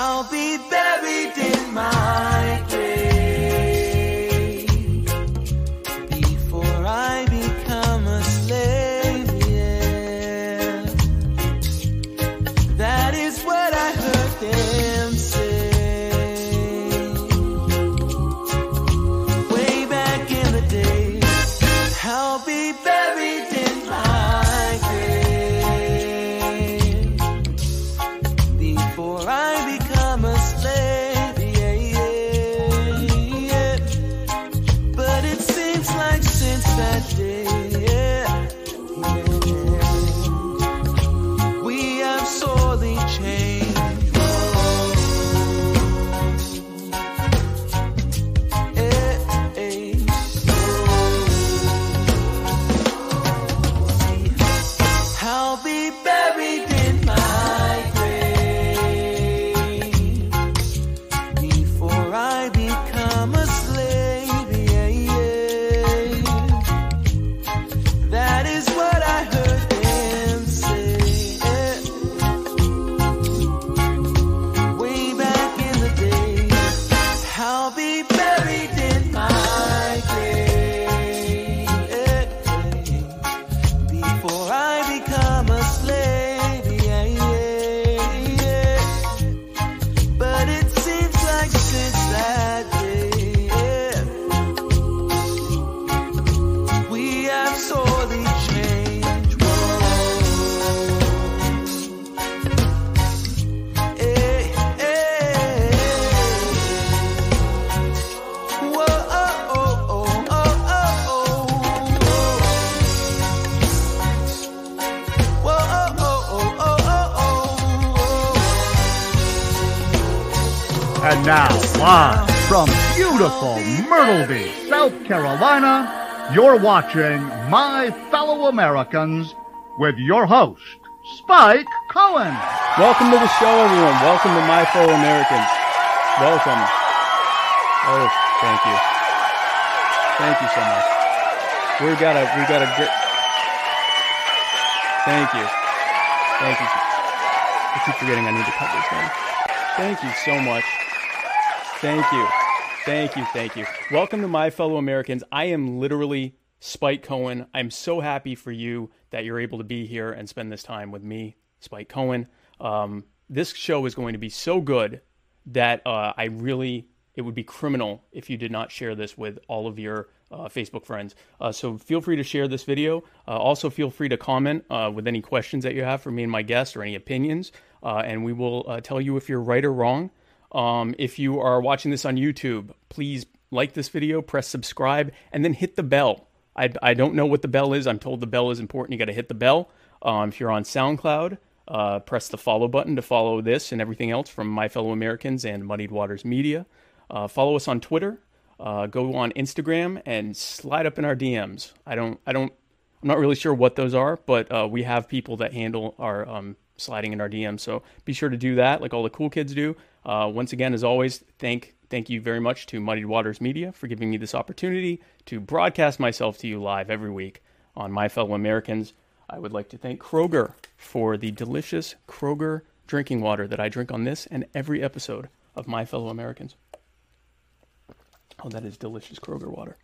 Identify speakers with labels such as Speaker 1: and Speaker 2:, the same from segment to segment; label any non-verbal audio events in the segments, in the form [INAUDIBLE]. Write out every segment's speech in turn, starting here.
Speaker 1: I'll be buried in
Speaker 2: watching My Fellow Americans with your host, Spike Cohen.
Speaker 3: Welcome to the show, everyone. Welcome to My Fellow Americans. Welcome. Oh, thank you. Thank you so much. We got a, we got a great. Thank you. Thank you. I keep forgetting I need to cut this down. Thank you so much. Thank you. Thank you. Thank you. Welcome to My Fellow Americans. I am literally Spike Cohen. I'm so happy for you that you're able to be here and spend this time with me, Spike Cohen. Um, this show is going to be so good that uh, I really, it would be criminal if you did not share this with all of your uh, Facebook friends. Uh, so feel free to share this video. Uh, also, feel free to comment uh, with any questions that you have for me and my guest or any opinions, uh, and we will tell you if you're right or wrong. Um, if you are watching this on YouTube, please like this video, press subscribe, and then hit the bell. I, I don't know what the bell is. I'm told the bell is important. You got to hit the bell. Um, if you're on SoundCloud, uh, press the follow button to follow this and everything else from My Fellow Americans and Muddied Waters Media. Uh, follow us on Twitter. Uh, go on Instagram and slide up in our DMs. I don't, I don't, I'm not really sure what those are, but uh, we have people that handle our um, sliding in our DMs. So be sure to do that, like all the cool kids do. Uh, once again, as always, thank thank you very much to Muddied Waters Media for giving me this opportunity to broadcast myself to you live every week on My Fellow Americans. I would like to thank Kroger for the delicious Kroger drinking water that I drink on this and every episode of My Fellow Americans. Oh, that is delicious Kroger water.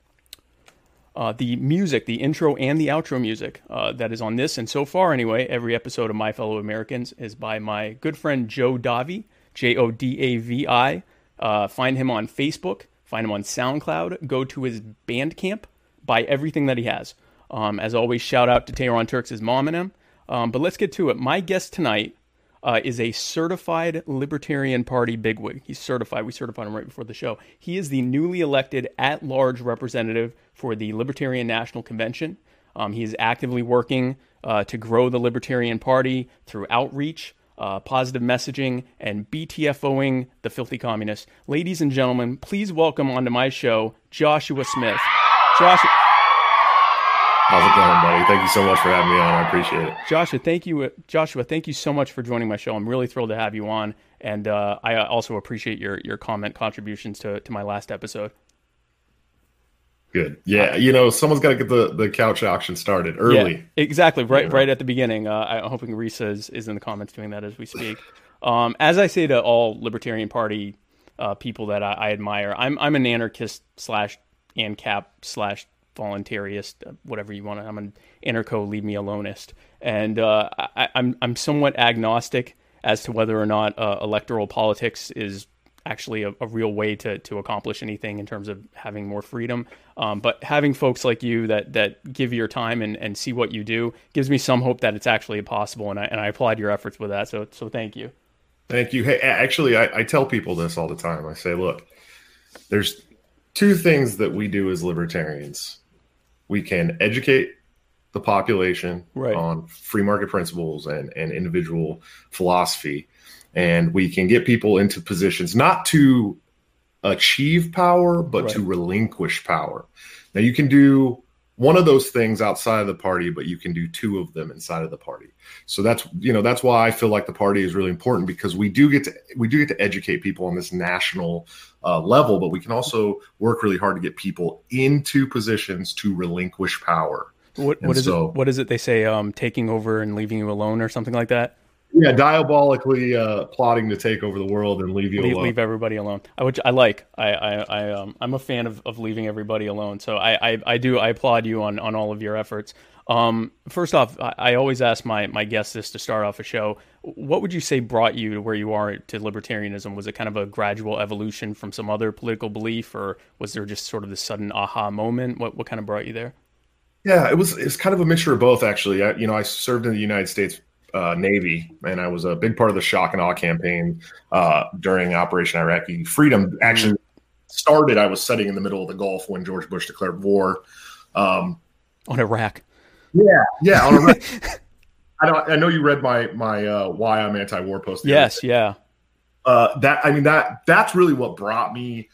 Speaker 3: Uh, the music, the intro and the outro music uh, that is on this, and so far anyway, every episode of My Fellow Americans is by my good friend Joe Davi, J O D A V I. Uh, find him on Facebook, find him on SoundCloud, go to his Bandcamp, buy everything that he has. Um, as always, shout out to Tehran Turks' mom and him. Um, but let's get to it. My guest tonight uh, is a certified Libertarian Party bigwig. He's certified. We certified him right before the show. He is the newly elected at large representative for the Libertarian National Convention. Um, he is actively working uh, to grow the Libertarian Party through outreach, uh, positive messaging, and BTFOing the filthy communists. Ladies and gentlemen, please welcome onto my show Joshua Smith. Joshua.
Speaker 4: How's it going, buddy? Thank you so much for having me on. I appreciate it.
Speaker 3: Joshua, thank you, Joshua. Thank you so much for joining my show. I'm really thrilled to have you on, and uh, I also appreciate your your comment contributions to to my last episode.
Speaker 4: Good. Yeah, you know, someone's got to get the, the couch auction started early.
Speaker 3: Yeah, exactly. Right,
Speaker 4: Yeah.
Speaker 3: right at the beginning. Uh, I'm hoping Risa is, is in the comments doing that as we speak. Um, as I say to all Libertarian Party uh, people that I, I, admire, I'm I'm an anarchist slash ANCAP slash voluntarist, uh, whatever you want. I'm an anarcho leave me aloneist, and uh, I, am I'm, I'm somewhat agnostic as to whether or not uh, electoral politics is actually a, a, real way to to accomplish anything in terms of having more freedom. Um, but having folks like you that that give your time and, and see what you do gives me some hope that it's actually possible, and I and I applaud your efforts with that. So so thank you.
Speaker 4: Thank you. Hey, actually, I, I tell people this all the time. I say, look, there's two things that we do as libertarians. We can educate the population
Speaker 3: right.
Speaker 4: on free market principles and, and individual philosophy and we can get people into positions not to achieve power but right. to relinquish power. Now you can do one of those things outside of the party but you can do two of them inside of the party. So that's you know that's why i feel like the party is really important because we do get to we do get to educate people on this national uh, level but we can also work really hard to get people into positions to relinquish power.
Speaker 3: What, what is so, it what is it they say um, taking over and leaving you alone or something like that
Speaker 4: yeah, diabolically uh, plotting to take over the world and leave you
Speaker 3: leave,
Speaker 4: alone.
Speaker 3: Leave everybody alone. I, which I like. I, I, I um, I'm a fan of, of leaving everybody alone. So I, I, I do. I applaud you on, on all of your efforts. Um, first off, I, I always ask my, my guests this to start off a show. What would you say brought you to where you are to libertarianism? Was it kind of a gradual evolution from some other political belief, or was there just sort of this sudden aha moment? What what kind of brought you there?
Speaker 4: Yeah, it was it's kind of a mixture of both actually. I, you know, I served in the United States uh, Navy, and I was a big part of the shock and awe campaign uh, during Operation Iraqi Freedom. Actually, started. I was sitting in the middle of the Gulf when George Bush declared war um,
Speaker 3: on Iraq.
Speaker 4: Yeah, yeah, on Iraq. [LAUGHS] I know. I know you read my my uh, why I'm anti-war post.
Speaker 3: Yes, yeah.
Speaker 4: Uh, that I mean that that's really what brought me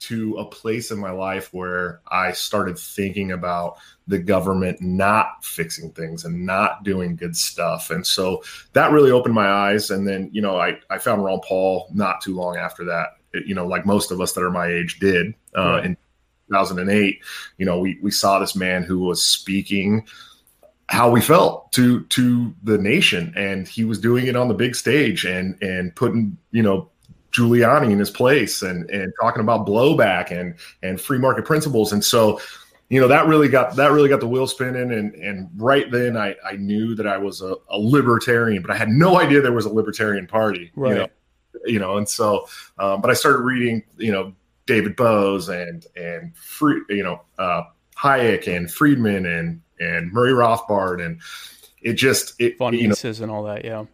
Speaker 4: to a place in my life where I started thinking about the government not fixing things and not doing good stuff. And so that really opened my eyes. And then, you know, I, I found Ron Paul not too long after that, it, you know, like most of us that are my age did uh, in 2008. You know, we, we saw this man who was speaking how we felt to to the nation and he was doing it on the big stage and and putting you know Giuliani in his place and and talking about blowback and and free market principles. And so, you know, that really got that really got the wheel spinning. And and right then I I knew that I was a, a libertarian, but I had no idea there was a libertarian party.
Speaker 3: Right.
Speaker 4: You know, you know, and so um, but I started reading, you know, David Boaz and and free, you know, uh, Hayek and Friedman and and Murray Rothbard and it just it
Speaker 3: von Mises and all that, yeah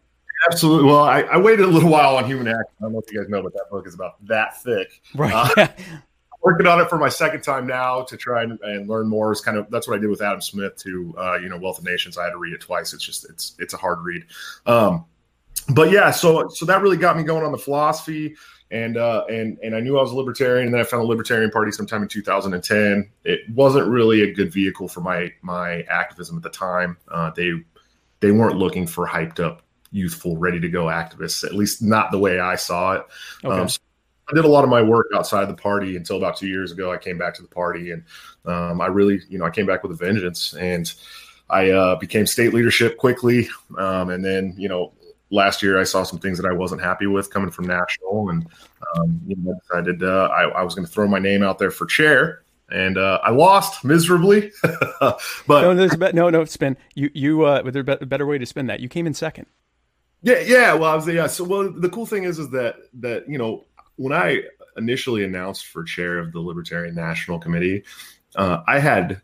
Speaker 4: Absolutely. Well, I, I, waited a little while on Human Action. I don't know if you guys know, but that book is about that thick.
Speaker 3: Right.
Speaker 4: Uh, [LAUGHS] working on it for my second time now to try and, and, learn more. Is kind of that's what I did with Adam Smith to uh, you know Wealth of Nations. I had to read it twice. It's just it's it's a hard read. Um, but yeah, so so that really got me going on the philosophy. And uh, and and I knew I was a libertarian, and then I found the Libertarian Party sometime in 2010. It wasn't really a good vehicle for my my activism at the time. Uh, they they weren't looking for hyped up youthful, ready to go activists, at least not the way I saw it. Okay. Um, so I did a lot of my work outside the party until about two years ago. I came back to the party and um, I really, you know, I came back with a vengeance and I uh, became state leadership quickly. Um, and then, you know, last year I saw some things that I wasn't happy with coming from national and um, you know, I decided uh, I, I was going to throw my name out there for chair and uh, I lost miserably. [LAUGHS] but
Speaker 3: no, there's a be- no, no spin. You, you, uh, there's a better way to spin that. You came in second.
Speaker 4: Yeah, yeah. Well, I was yeah. So, well, the cool thing is, is that that you know when I initially announced for chair of the Libertarian National Committee, uh, I had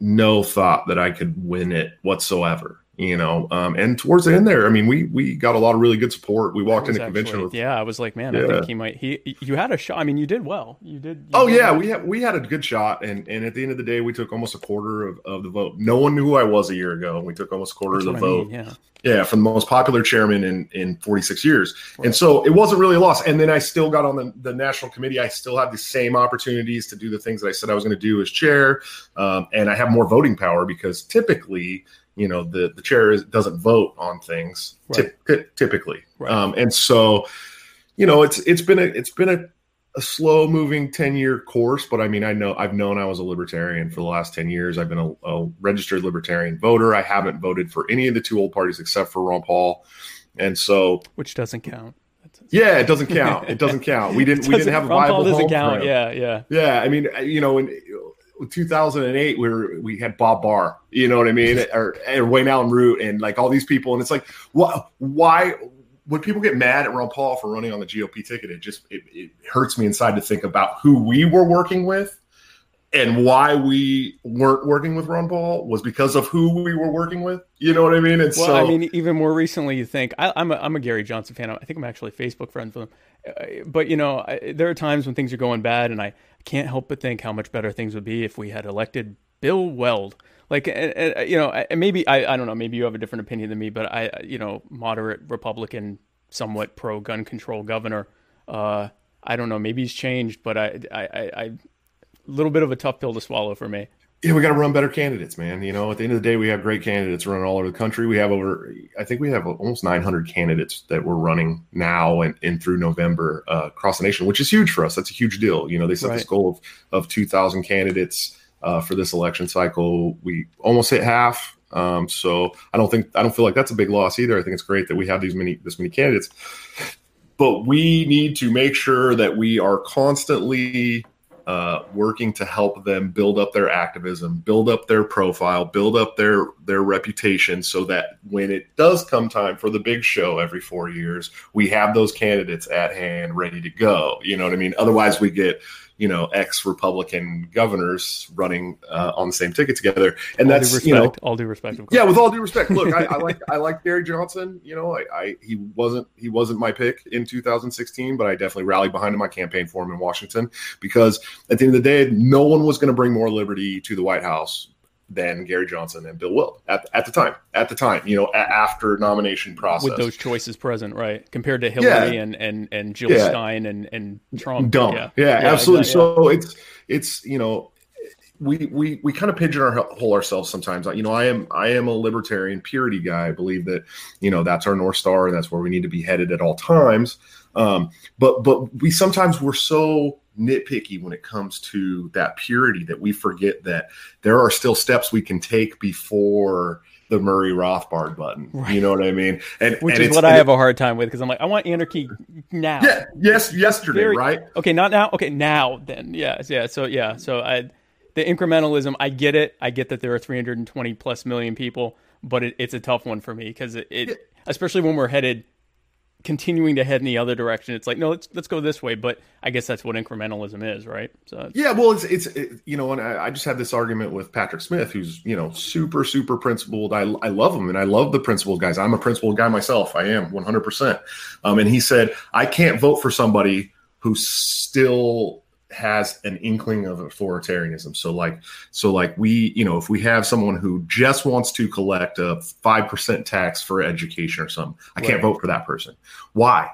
Speaker 4: no thought that I could win it whatsoever you know um, and towards the end there i mean we we got a lot of really good support. We walked into convention with,
Speaker 3: yeah i was like man yeah. i think he might he you had a shot. I mean you did well. You did you
Speaker 4: oh did yeah well. we had we had a good shot. And and at the end of the day we took almost a quarter of, of the vote. No one knew who i was a year ago. We took almost a quarter That's of the vote
Speaker 3: mean, yeah.
Speaker 4: Yeah from the most popular chairman in in 46 years. Right. and so it wasn't really a loss. And then i still got on the, the national committee. I still had the same opportunities to do the things that i said i was going to do as chair. Um, and i have more voting power because typically you know the the chair is, doesn't vote on things right. typically right. um, and so you know it's it's been a it's been a, a slow moving 10 year course but i mean i know i've known i was a libertarian for the last 10 years i've been a, a registered libertarian voter i haven't voted for any of the two old parties except for ron paul and so
Speaker 3: which doesn't count.
Speaker 4: Yeah, it doesn't count. It doesn't count. We didn't. we [LAUGHS] didn't have a
Speaker 3: Ron Paul
Speaker 4: viable
Speaker 3: doesn't count. Yeah, yeah.
Speaker 4: Yeah, I mean, you know, in 2008, we were we had Bob Barr, you know what I mean, [LAUGHS] or, or Wayne Allyn Root, and like all these people, and it's like, what? Why? When people get mad at Ron Paul for running on the GOP ticket, it just it, it hurts me inside to think about who we were working with, and why we weren't working with Ron Paul was because of who we were working with. You know what I mean? And
Speaker 3: Well,
Speaker 4: so,
Speaker 3: I mean, even more recently, you think I, I'm a, I'm a Gary Johnson fan. I think I'm actually Facebook friends with him. Uh, But you know, I, there are times when things are going bad, and I can't help but think how much better things would be if we had elected Bill Weld. Like, uh, uh, you know, maybe I, I don't know. Maybe you have a different opinion than me, but I, you know, moderate Republican, somewhat pro gun control governor. Uh, I don't know. Maybe he's changed, but I, I, I, I, little bit of a tough pill to swallow for me.
Speaker 4: Yeah, we got to run better candidates, man. You know, at the end of the day, we have great candidates running all over the country. We have over, I think we have almost 900 candidates that we're running now and, and through November uh, across the nation, which is huge for us. That's a huge deal. You know, they set this goal of, of 2,000 candidates uh, for this election cycle. We almost hit half. Um, so I don't think I don't feel like that's a big loss either. I think it's great that we have these many this many candidates, but we need to make sure that we are constantly uh, working to help them build up their activism, build up their profile, build up their their reputation, so that when it does come time for the big show every four years, we have those candidates at hand, ready to go. You know what I mean? Otherwise, we get you know ex Republican governors running uh, on the same ticket together, and
Speaker 3: All
Speaker 4: that's
Speaker 3: respect.
Speaker 4: you know
Speaker 3: all due respect. Of
Speaker 4: yeah, with all due respect, look, I, I [LAUGHS] like I like Gary Johnson. You know, I, I he wasn't he wasn't my pick in 2016, but I definitely rallied behind him. I campaigned for him in Washington because at the end of the day, no one was going to bring more liberty to the White House than Gary Johnson and Bill Weld at, at the time. At the time, you know, a, after nomination process,
Speaker 3: with those choices present, right? Compared to Hillary
Speaker 4: Yeah.
Speaker 3: and and and Jill
Speaker 4: Yeah.
Speaker 3: Stein and and Trump.
Speaker 4: dumb.
Speaker 3: Yeah,
Speaker 4: Yeah, absolutely.
Speaker 3: exactly,
Speaker 4: So it's it's you know we we we kind of pigeonhole ourselves sometimes. You know, I am I am a libertarian purity guy. I believe that you know that's our north star and that's where we need to be headed at all times. Um, but but we sometimes we're so nitpicky when it comes to that purity that we forget that there are still steps we can take before the Murray Rothbard button.
Speaker 3: Right.
Speaker 4: You know what I mean? And
Speaker 3: which
Speaker 4: and
Speaker 3: is what I have a hard time with because I'm like, I want anarchy now.
Speaker 4: Yeah. Yes. Yesterday.
Speaker 3: Very-
Speaker 4: right.
Speaker 3: Okay, not now. Okay, now then. Yeah, yeah. So yeah, so I the incrementalism. I get it. I get that there are 320 plus million people, but it, it's a tough one for me because it, it especially when we're headed continuing to head in the other direction. It's like no, let's let's go this way. But I guess that's what incrementalism is, right? So
Speaker 4: Yeah, well, it's it's it, you know, and I, I just had this argument with Patrick Smith, who's you know super super principled. I I love him, and I love the principled guys. I'm a principled guy myself. I am 100. percent Um, and he said I can't vote for somebody who still has an inkling of authoritarianism. So like so like we you know if we have someone who just wants to collect a five percent tax for education or something, I can't vote for that person. Why?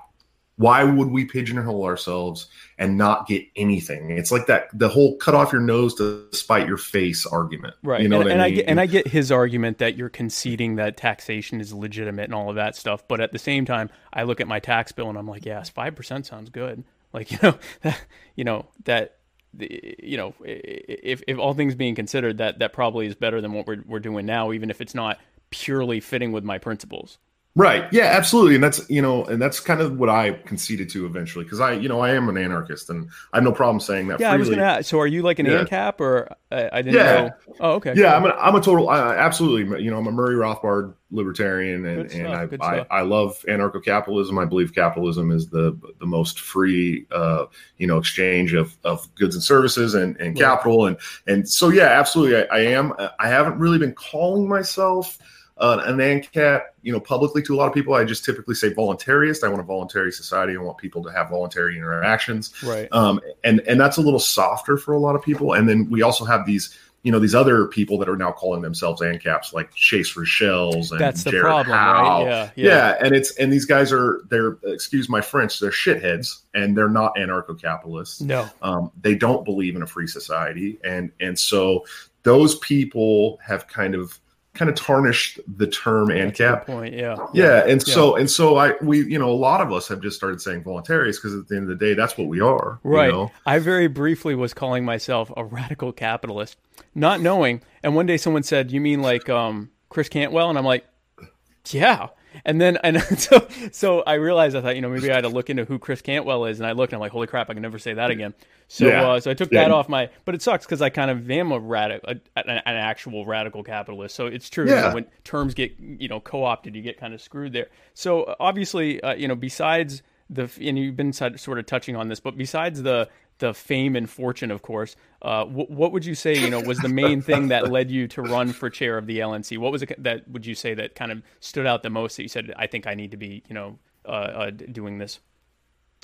Speaker 4: Why would we pigeonhole ourselves and not get anything? It's like that the whole cut off your nose to spite your face argument.
Speaker 3: Right.
Speaker 4: You know
Speaker 3: and,
Speaker 4: what
Speaker 3: and
Speaker 4: I mean?
Speaker 3: get, and I get his argument that you're conceding that taxation is legitimate and all of that stuff. But at the same time, I look at my tax bill and I'm like, yes, five percent sounds good. Like [LAUGHS] you know, that, you know that the, you know if if all things being considered, that that probably is better than what we're we're doing now, even if it's not purely fitting with my principles.
Speaker 4: Right. Yeah, absolutely. And that's, you know, and that's kind of what I conceded to eventually because I, you know, I am an anarchist and I have no problem saying that
Speaker 3: Yeah,
Speaker 4: freely.
Speaker 3: I was gonna. Ask, so are you like an
Speaker 4: Yeah.
Speaker 3: ANCAP or I, I didn't
Speaker 4: Yeah.
Speaker 3: know? Oh, okay.
Speaker 4: Yeah, I'm a, I'm a total, uh, absolutely. You know, I'm a Murray Rothbard libertarian, and, and I, I. I love anarcho-capitalism. I believe capitalism is the the most free, uh, you know, exchange of, of goods and services and, and capital, and and so yeah, absolutely, I, I am. I haven't really been calling myself uh, an ANCAP, you know, publicly to a lot of people. I just typically say voluntarist. I want a voluntary society. I want people to have voluntary interactions
Speaker 3: Right.
Speaker 4: um, and and that's a little softer for a lot of people. And then we also have these, you know, these other people that are now calling themselves ANCAPs, like Chase Rachels and
Speaker 3: That's the
Speaker 4: Jared
Speaker 3: problem,
Speaker 4: Howe.
Speaker 3: right? Yeah,
Speaker 4: yeah,
Speaker 3: yeah.
Speaker 4: and it's and these guys are they're excuse my French, they're shitheads, and they're not anarcho-capitalists.
Speaker 3: No.
Speaker 4: Um, they don't believe in a free society, and and so those people have kind of kind of tarnished the term
Speaker 3: That's a good
Speaker 4: ANCAP
Speaker 3: point. Yeah.
Speaker 4: yeah, and so and so I we you know a lot of us have just started saying voluntarists because at the end of the day that's what we are, you
Speaker 3: Right.
Speaker 4: know?
Speaker 3: I very briefly was calling myself a radical capitalist, not knowing. And one day someone said, "You mean like um, Chris Cantwell?" And I'm like, "Yeah." And then and [LAUGHS] so so I realized I thought you know maybe I had to look into who Chris Cantwell is, and I looked and I'm like, holy crap, I can never say that again. So
Speaker 4: Yeah.
Speaker 3: uh, so I took
Speaker 4: Yeah.
Speaker 3: that off my, but it sucks because I kind of am a radical, an, an actual radical capitalist. So it's true. you know,
Speaker 4: Yeah.
Speaker 3: when terms get you know co-opted, you get kind of screwed there. So uh, obviously, uh, you know, besides the and you've been sort of touching on this, but besides the the fame and fortune, of course, uh, wh- what would you say you know was the main thing that led you to run for chair of the LNC? What was it that would you say that kind of stood out the most that you said I think I need to be you know uh, uh, doing this?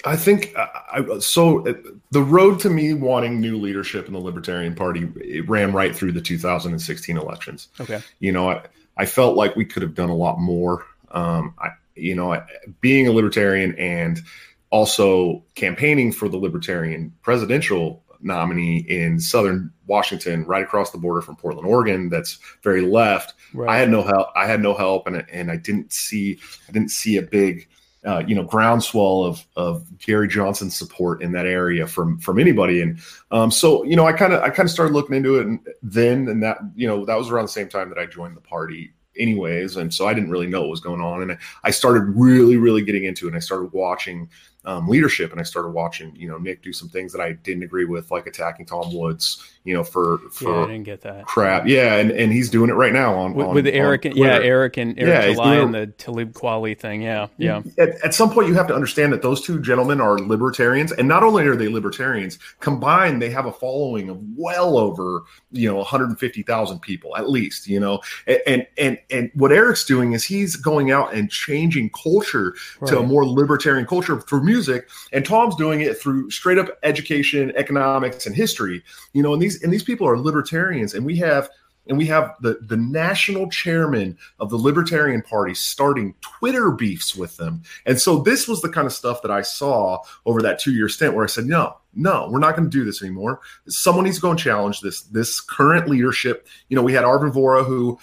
Speaker 4: I think I, I, so. uh, The road to me wanting new leadership in the Libertarian Party it ran right through the 2016 elections.
Speaker 3: Okay.
Speaker 4: You know, I, I felt like we could have done a lot more. Um, I, you know, I, being a libertarian and also campaigning for the Libertarian presidential nominee in Southern Washington, right across the border from Portland, Oregon, that's very left.
Speaker 3: Right.
Speaker 4: I had no help. I had no help, and and I didn't see I didn't see a big uh, you know groundswell of of Gary Johnson's support in that area from from anybody, and um, so you know I kind of I kind of started looking into it and then, and that you know that was around the same time that I joined the party anyways and so i didn't really know what was going on and i started really really getting into it and i started watching um, leadership and i started watching you know nick do some things that i didn't agree with like attacking tom woods you know for
Speaker 3: Yeah, I
Speaker 4: for
Speaker 3: didn't get that.
Speaker 4: crap yeah and and he's doing it right now on
Speaker 3: With,
Speaker 4: on-
Speaker 3: with
Speaker 4: on
Speaker 3: Eric, and, yeah, Eric and
Speaker 4: Yeah,
Speaker 3: Eric
Speaker 4: doing-
Speaker 3: and the Talib Kweli thing. Yeah, yeah.
Speaker 4: At, at some point, you have to understand that those two gentlemen are libertarians, and not only are they libertarians, combined they have a following of well over you know 150,000 people at least. You know, and and and, and what Eric's doing is he's going out and changing culture to a more libertarian culture through music, and Tom's doing it through straight up education, economics, and history. You know, and these and these people are libertarians, and we have. And we have the, the national chairman of the Libertarian Party starting Twitter beefs with them. And so this was the kind of stuff that I saw over that two year stint where I said, no, no, we're not going to do this anymore. Someone needs to go and challenge this this current leadership. You know, we had Arvin Vohra who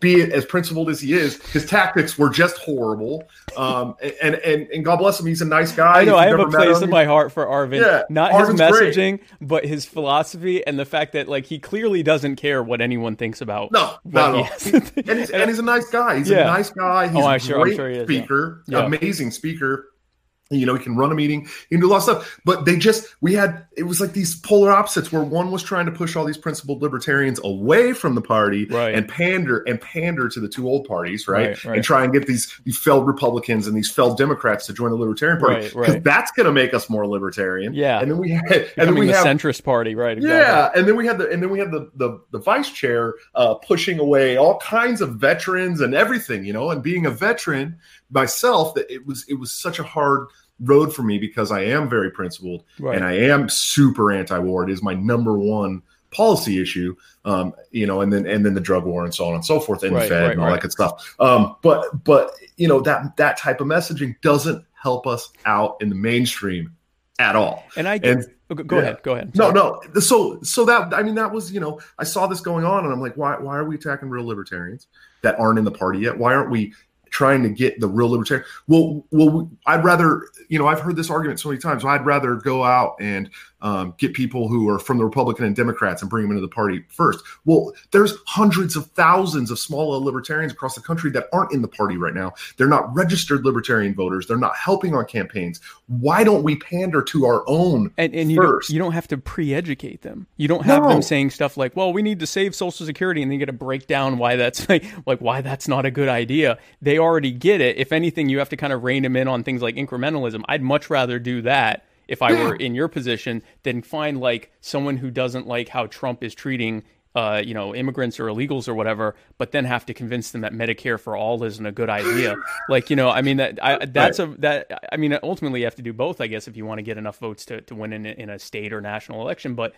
Speaker 4: be it as principled as he is, his tactics were just horrible. Um, and and and God bless him, he's a nice guy.
Speaker 3: I know I
Speaker 4: you've
Speaker 3: a place
Speaker 4: him,
Speaker 3: in my heart for Arvin.
Speaker 4: Yeah,
Speaker 3: not
Speaker 4: Arvin's
Speaker 3: his
Speaker 4: great.
Speaker 3: messaging, but his philosophy and the fact that like he clearly doesn't care what anyone thinks about.
Speaker 4: No, not at
Speaker 3: he
Speaker 4: all.
Speaker 3: has
Speaker 4: He-
Speaker 3: to think.
Speaker 4: and, he's, and he's a nice guy. He's
Speaker 3: Yeah.
Speaker 4: a nice guy. He's
Speaker 3: Oh,
Speaker 4: a
Speaker 3: sure-
Speaker 4: great
Speaker 3: sure he is, yeah.
Speaker 4: speaker,
Speaker 3: Yeah.
Speaker 4: amazing speaker. You know, he can run a meeting, he can do a lot of stuff. But they just, we had, it was like these polar opposites where one was trying to push all these principled libertarians away from the party
Speaker 3: Right.
Speaker 4: and pander and pander to the two old parties, right?
Speaker 3: Right, right.
Speaker 4: And try and get these, these failed Republicans and these failed Democrats to join the Libertarian Party. Because that's going to make us more libertarian.
Speaker 3: Yeah.
Speaker 4: And then we had, and then we
Speaker 3: the
Speaker 4: have,
Speaker 3: centrist party, right? Exactly.
Speaker 4: yeah, and then we had the and then we had the the, the vice chair uh, pushing away all kinds of veterans and everything, you know. And being a veteran myself, that it was it was such a hard road for me because I am very principled
Speaker 3: Right.
Speaker 4: and I am super anti-war. It is my number one policy issue, um, you know, and then and then the drug war and so on and so forth, and
Speaker 3: Right,
Speaker 4: the Fed
Speaker 3: right,
Speaker 4: and all
Speaker 3: right.
Speaker 4: that good stuff. Um, but but you know that that type of messaging doesn't help us out in the mainstream at all.
Speaker 3: And I
Speaker 4: And-
Speaker 3: oh, go,
Speaker 4: yeah.
Speaker 3: ahead, go ahead.
Speaker 4: No, no. So, so that I mean, that was you know, I saw this going on, and I'm like, why? Why are we attacking real libertarians that aren't in the party yet? Why aren't we trying to get the real libertarian? Well, well, I'd rather you know, I've heard this argument so many times. I'd rather go out and um, get people who are from the Republican and Democrats and bring them into the party first. Well, there's hundreds of thousands of small libertarians across the country that aren't in the party right now. They're not registered libertarian voters. They're not helping on campaigns. Why don't we pander to our own
Speaker 3: and, and you don't,
Speaker 4: first?
Speaker 3: you don't have to pre-educate them. You don't have
Speaker 4: No.
Speaker 3: them saying stuff like, "Well, we need to save Social Security," and then you get to break down why that's [LAUGHS] like, like why that's not a good idea. They already get it. If anything, you have to kind of rein them in on things like incrementalism. I'd much rather do that if I were in your position then find like someone who doesn't like how Trump is treating. Uh, you know, immigrants or illegals or whatever, but then have to convince them that Medicare for all isn't a good idea. like, you know, I mean that I, that's a that I mean ultimately you have to do both, I guess, if you want to get enough votes to, to win in, a- in a state or national election. But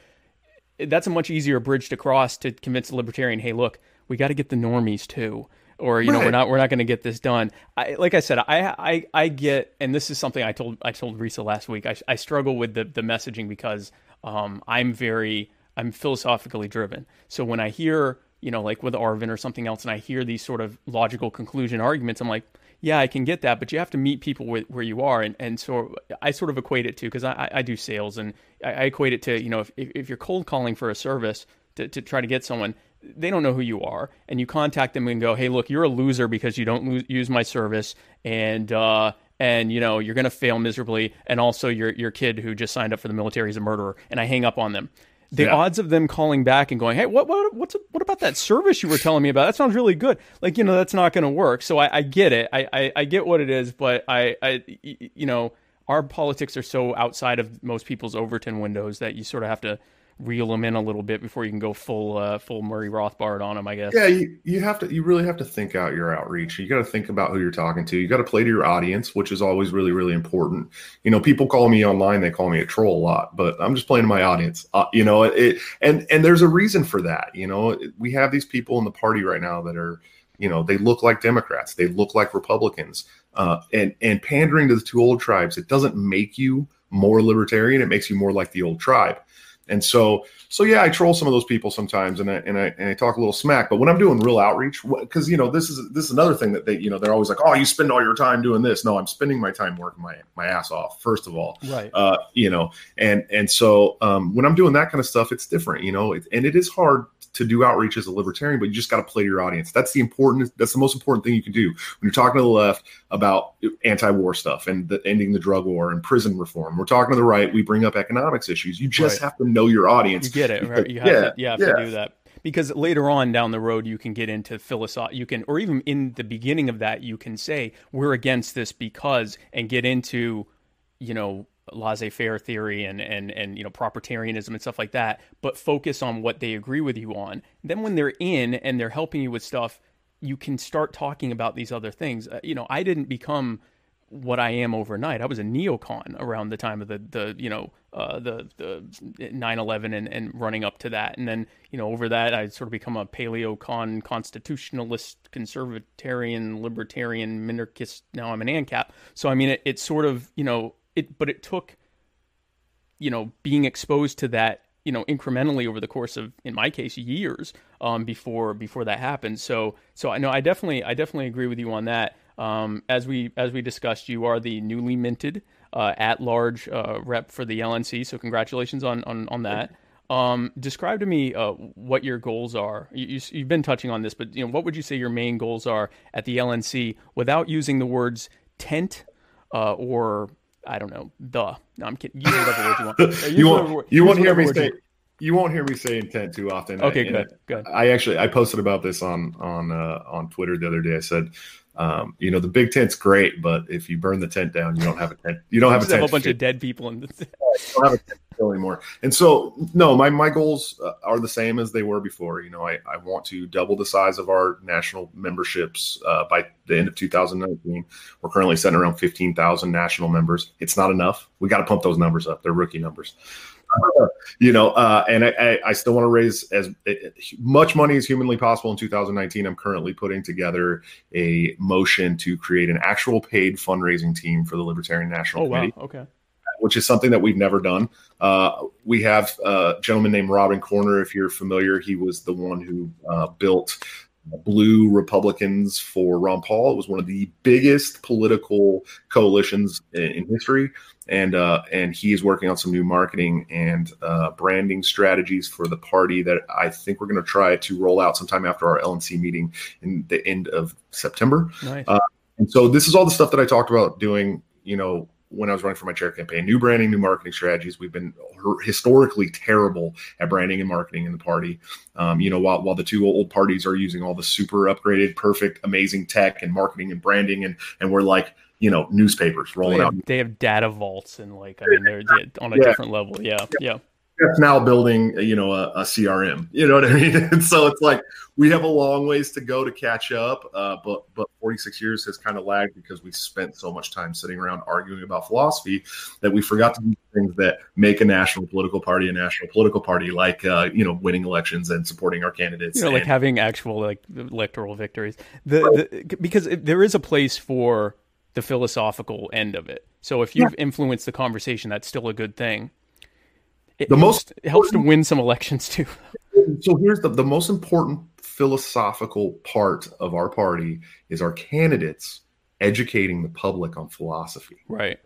Speaker 3: that's a much easier bridge to cross to convince a libertarian, hey, look, we got to get the normies too. Or you know we're not we're not going to get this done. I, like I said, I, I I get, and this is something I told I told Risa last week. I, I struggle with the the messaging because um, I'm very I'm philosophically driven. So when I hear you know like with Arvin or something else, and I hear these sort of logical conclusion arguments, I'm like, yeah, I can get that, but you have to meet people where, where you are, and and so I sort of equate it to because I, I do sales, and I, I equate it to you know if if if you're cold calling for a service to, to try to get someone they don't know who you are, and you contact them and go, "Hey, look, you're a loser because you don't use my service, and uh, and you know you're going to fail miserably, and also your your kid who just signed up for the military is a murderer," and I hang up on them. The
Speaker 4: Yeah.
Speaker 3: odds of them calling back and going, "Hey, what what what's what about that service you were telling me about? That sounds really good." Like you know, that's not going to work. So I, I get it. I, I I get what it is, but I I you know our politics are so outside of most people's Overton windows that you sort of have to reel them in a little bit before you can go full uh, full Murray Rothbard on them. I guess.
Speaker 4: Yeah, you, you have to. You really have to think out your outreach. You got to think about who you're talking to. You got to play to your audience, which is always really, really important. You know, people call me online; they call me a troll a lot, but I'm just playing to my audience. Uh, you know, it and and there's a reason for that. You know, we have these people in the party right now that are, you know, they look like Democrats, they look like Republicans, uh, and and pandering to the two old tribes. It doesn't make you more libertarian; it makes you more like the old tribe. And so, so yeah, I troll some of those people sometimes, and I and I and I talk a little smack. But when I'm doing real outreach, because you know this is this is another thing that they you know they're always like, oh, you spend all your time doing this. No, I'm spending my time working my my ass off. First of all,
Speaker 3: Right.
Speaker 4: uh, you know, and and so um, when I'm doing that kind of stuff, it's different, you know, it, and it is hard to do outreach as a libertarian, but you just got to play to your audience. That's the important. That's the most important thing you can do when you're talking to the left about anti-war stuff and the, ending the drug war and prison reform. We're talking to the right. We bring up economics issues. You just
Speaker 3: Right.
Speaker 4: have to know your audience.
Speaker 3: You get it, right? You have,
Speaker 4: Yeah,
Speaker 3: to, you have
Speaker 4: yeah.
Speaker 3: to do that because later on down the road you can get into philosophy. You can, or even in the beginning of that, you can say we're against this because, and get into, you know, laissez-faire theory and and and you know propertarianism and stuff like that. But focus on what they agree with you on. Then when they're in and they're helping you with stuff, you can start talking about these other things. Uh, you know, I didn't become what I am overnight. I was a neocon around the time of the the you know uh, the the 9/11 and and running up to that, and then you know over that I sort of become a paleocon, constitutionalist, conservatarian, libertarian, minarchist. Now I'm an ANCAP. So I mean it, it sort of you know it, but it took you know being exposed to that you know incrementally over the course of in my case years um, before before that happened. So so i know i definitely i definitely agree with you on that. Um, as we as we discussed you are the newly minted uh, at large uh, rep for the lnc so congratulations on on, on that. Um, describe to me uh, what your goals are. You, you, you've been touching on this, but you know what would you say your main goals are at the LNC without using the words tent uh, or I don't know the. No, I'm kidding. Use whatever word you want. [LAUGHS] Uh, use
Speaker 4: you won't you won't hear me
Speaker 3: word you
Speaker 4: say you won't hear me say intent too often.
Speaker 3: Okay,
Speaker 4: And
Speaker 3: good, good.
Speaker 4: I actually I posted about this on on uh, on Twitter the other day. I said, um, you know, the big tent's great, but if you burn the tent down, you don't have a tent. You don't have
Speaker 3: Just
Speaker 4: a
Speaker 3: have
Speaker 4: tent.
Speaker 3: a bunch of dead people in this. [LAUGHS]
Speaker 4: you don't have a tent anymore. And so, no, my my goals uh, are the same as they were before. You know, I I want to double the size of our national memberships uh, by the end of 2019. We're currently sitting around 15,000 national members. It's not enough. We got to pump those numbers up. They're rookie numbers. you know, uh, and I, I, I still want to raise as uh, much money as humanly possible in 2019. I'm currently putting together a motion to create an actual paid fundraising team for the Libertarian National
Speaker 3: Oh wow.
Speaker 4: Committee,
Speaker 3: Okay.
Speaker 4: Which is something that we've never done. Uh, we have a gentleman named Robin Koerner. If you're familiar, he was the one who uh, built Blue Republicans for Ron Paul. It was one of the biggest political coalitions in, in history, and uh, and he is working on some new marketing and uh, branding strategies for the party that I think we're going to try to roll out sometime after our LNC meeting in the end of September.
Speaker 3: Nice.
Speaker 4: And so this is all the stuff that I talked about doing, you know, when I was running for my chair campaign. New branding, new marketing strategies. We've been historically terrible at branding and marketing in the party. Um, you know, while while the two old parties are using all the super upgraded, perfect, amazing tech and marketing and branding, and and we're like, you know, newspapers rolling
Speaker 3: they,
Speaker 4: out.
Speaker 3: they have data vaults and like I mean they're on a
Speaker 4: Yeah.
Speaker 3: different level. Yeah. Yeah.
Speaker 4: That's now building, you know, a, a CRM. You know what I mean? [LAUGHS] And so it's like we have a long ways to go to catch up. Uh, but but 46 years has kind of lagged because we spent so much time sitting around arguing about philosophy that we forgot to do things that make a national political party a national political party, like uh, you know, winning elections and supporting our candidates.
Speaker 3: you know, like having actual like electoral victories. The, the because there is a place for the philosophical end of it. So if you've influenced the conversation, that's still a good thing. It
Speaker 4: The
Speaker 3: helps,
Speaker 4: most
Speaker 3: it helps to win some elections too.
Speaker 4: so here's the, the most important philosophical part of our party is our candidates educating the public on philosophy.
Speaker 3: Right.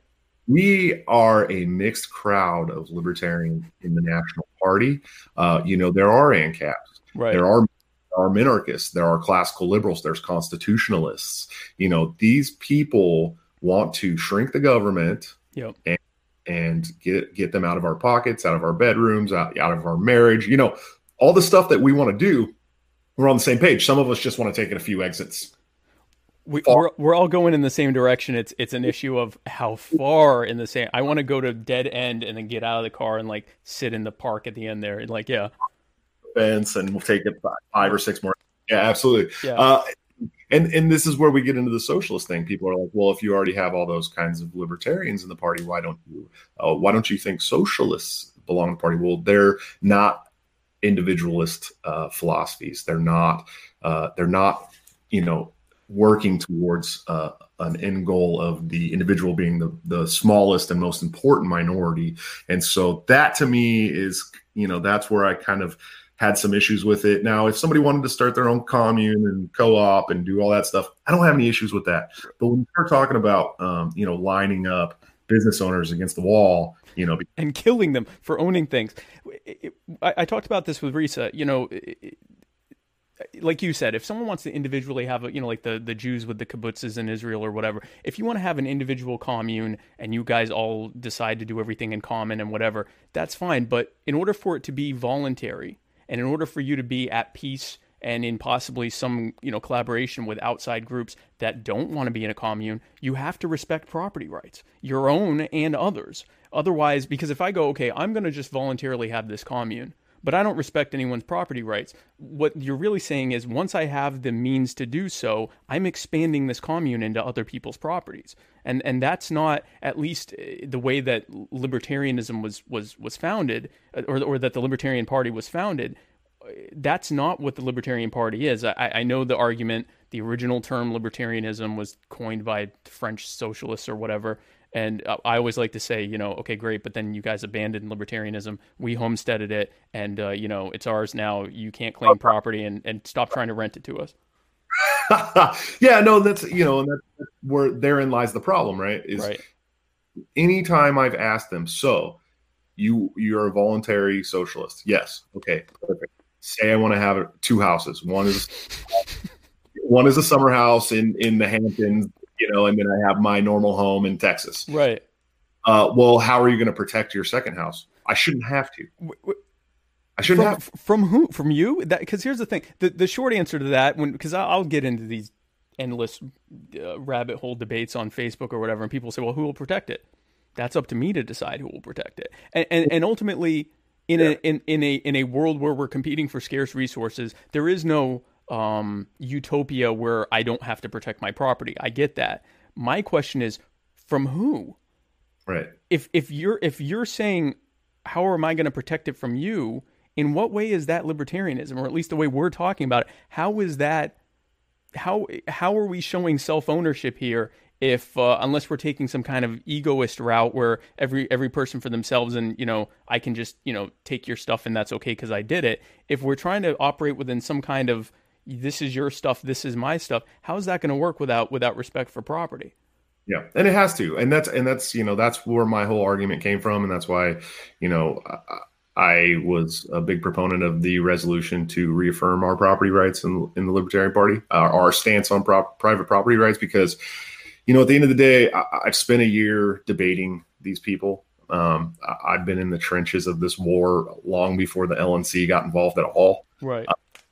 Speaker 4: we are a mixed crowd of libertarians in the national party. Uh, you know, there are ANCAPs,
Speaker 3: Right.
Speaker 4: there are are minarchists, there are classical liberals, there's constitutionalists. You know, these people want to shrink the government
Speaker 3: Yep.
Speaker 4: and, and get get them out of our pockets, out of our bedrooms, out, out of our marriage. You know, all the stuff that we want to do. We're on the same page. Some of us just want to take it a few exits.
Speaker 3: We,
Speaker 4: Far-
Speaker 3: we're we're all going in the same direction. It's it's an issue of how far in the same. I want to go to dead end and then get out of the car and like sit in the park at the end there. And like, yeah,
Speaker 4: Fence, and we'll take it five, five or six more. Yeah, absolutely.
Speaker 3: yeah,
Speaker 4: Uh, and and this is where we get into the socialist thing. People are like, well, if you already have all those kinds of libertarians in the party, why don't you? Uh, why don't you think socialists belong to the party? Well, they're not individualist uh, philosophies. They're not. Uh, they're not. You know, working towards uh, an end goal of the individual being the the smallest and most important minority. And so that to me is, you know, that's where I kind of had some issues with it. Now, if somebody wanted to start their own commune and co-op and do all that stuff, I don't have any issues with that. But when we're talking about, um, you know, lining up business owners against the wall, you know,
Speaker 3: and killing them for owning things. It- it- I, I talked about this with Risa. You know, it- like you said, if someone wants to individually have a, you know, like the the Jews with the kibbutzes in Israel or whatever, if you want to have an individual commune and you guys all decide to do everything in common and whatever, that's fine. But in order for it to be voluntary, and in order for you to be at peace and in possibly some you know collaboration with outside groups that don't want to be in a commune you have to respect property rights your own and others. Otherwise because if i go okay i'm going to just voluntarily have this commune but i don't respect anyone's property rights what you're really saying is once i have the means to do so i'm expanding this commune into other people's properties and and that's not at least uh, the way that libertarianism was was was founded uh, or or that the libertarian party was founded that's not what the Libertarian Party is. I, I know the argument, the original term libertarianism was coined by French socialists or whatever. And I always like to say, you know, okay, great, but then you guys abandoned libertarianism. We homesteaded it, and, uh, you know, it's ours now. You can't claim property and, and stop trying to rent it to us. [LAUGHS]
Speaker 4: yeah, no, that's you know, and that's where therein lies the problem, right? Is
Speaker 3: Right.
Speaker 4: anytime I've asked them, so you you're a voluntary socialist? Yes. Okay. Perfect. Say I want to have two houses. One is [LAUGHS] one is a summer house in in the Hamptons, you know, and then I have my normal home in Texas.
Speaker 3: Right.
Speaker 4: Uh, well, how are you going to protect your second house? I shouldn't have to.
Speaker 3: W- w-
Speaker 4: I shouldn't
Speaker 3: From,
Speaker 4: have.
Speaker 3: from who? From you? That Because here's the thing. The, the short answer to that, when because I'll get into these endless uh, rabbit hole debates on Facebook or whatever, and people say, well, who will protect it? That's up to me to decide who will protect it. And and, and ultimately, in a in, in a in a world where we're competing for scarce resources, there is no um, utopia where I don't have to protect my property. I get that. My question is, from who?
Speaker 4: Right.
Speaker 3: if if you're if you're saying how am I going to protect it from you? In what way is that libertarianism, or at least the way we're talking about it? How is that? How how are we showing self ownership here? If uh, unless we're taking some kind of egoist route where every every person for themselves and you know I can just you know take your stuff and that's okay because I did it. If we're trying to operate within some kind of this is your stuff, this is my stuff, how is that going to work without without respect for property?
Speaker 4: Yeah, and it has to, and that's and that's you know that's where my whole argument came from, and that's why you know I, I was a big proponent of the resolution to reaffirm our property rights in, in the Libertarian Party, our, our stance on prop, private property rights, because you know at the end of the day, I, I've spent a year debating these people. Um, I, I've been in the trenches of this war long before the LNC got involved at all
Speaker 3: Right.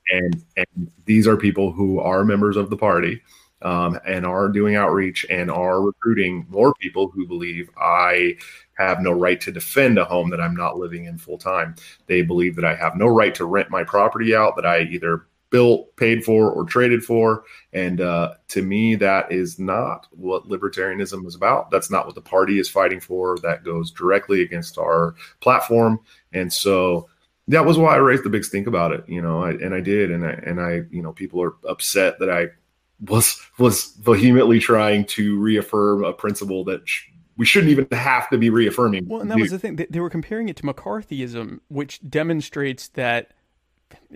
Speaker 4: And and these are people who are members of the party um, and are doing outreach and are recruiting more people who believe I have no right to defend a home that I'm not living in full time. They believe that I have no right to rent my property out that I either built, paid for, or traded for. And uh, to me, that is not what libertarianism is about. That's not what the party is fighting for. That goes directly against our platform. And so that was why I raised the big stink about it, you know, I, and I did, and I and I, you know, people are upset that I was was vehemently trying to reaffirm a principle that sh- we shouldn't even have to be reaffirming.
Speaker 3: Well, and that was the thing. They- were comparing it to McCarthyism, which demonstrates that.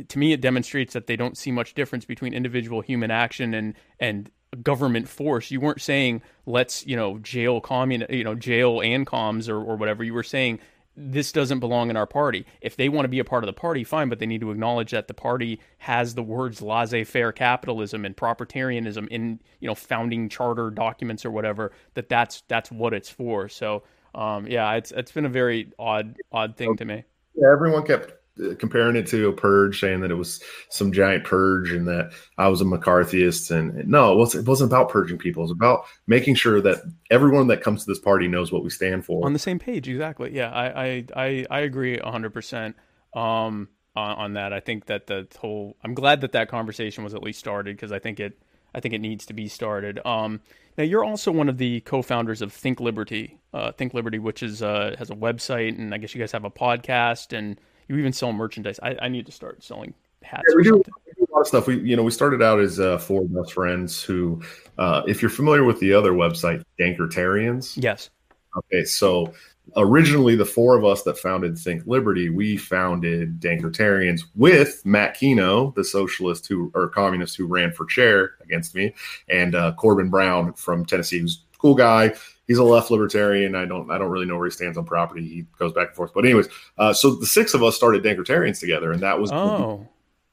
Speaker 3: To me, it demonstrates that they don't see much difference between individual human action and and government force. You weren't saying let's you know jail commun you know jail and comms or or whatever. You were saying this doesn't belong in our party. If they want to be a part of the party, fine, but they need to acknowledge that the party has the words laissez-faire capitalism and proprietarianism in you know founding charter documents or whatever. That that's that's what it's for. So um, yeah, it's it's been a very odd odd thing to me.
Speaker 4: Yeah, everyone kept comparing it to a purge, saying that it was some giant purge and that I was a McCarthyist. And no, it wasn't, it wasn't about purging people. It was about making sure that everyone that comes to this party knows what we stand for.
Speaker 3: On the same page, exactly. Yeah, I I I, I agree hundred percent. Um, on, on that, I think that the whole. I'm glad that that conversation was at least started because I think it. I think it needs to be started. Um, now you're also one of the co-founders of Think Liberty. Uh, Think Liberty, which is uh, has a website, and I guess you guys have a podcast and you even sell merchandise. I, I need to start selling hats.
Speaker 4: Yeah, we, do, we, do, a lot of stuff. We you know we started out as uh, four best friends who, uh, if you're familiar with the other website, Dankertarians.
Speaker 3: Yes.
Speaker 4: Okay, so originally the four of us that founded Think Liberty, we founded Dankertarians with Matt Kino, the socialist who or communist who ran for chair against me, and uh, Corbin Brown from Tennessee, who's a cool guy he's a left libertarian. I don't I don't really know where he stands on property. He goes back and forth. But anyways, uh, so the six of us started Dankertarians together, and that was
Speaker 3: oh.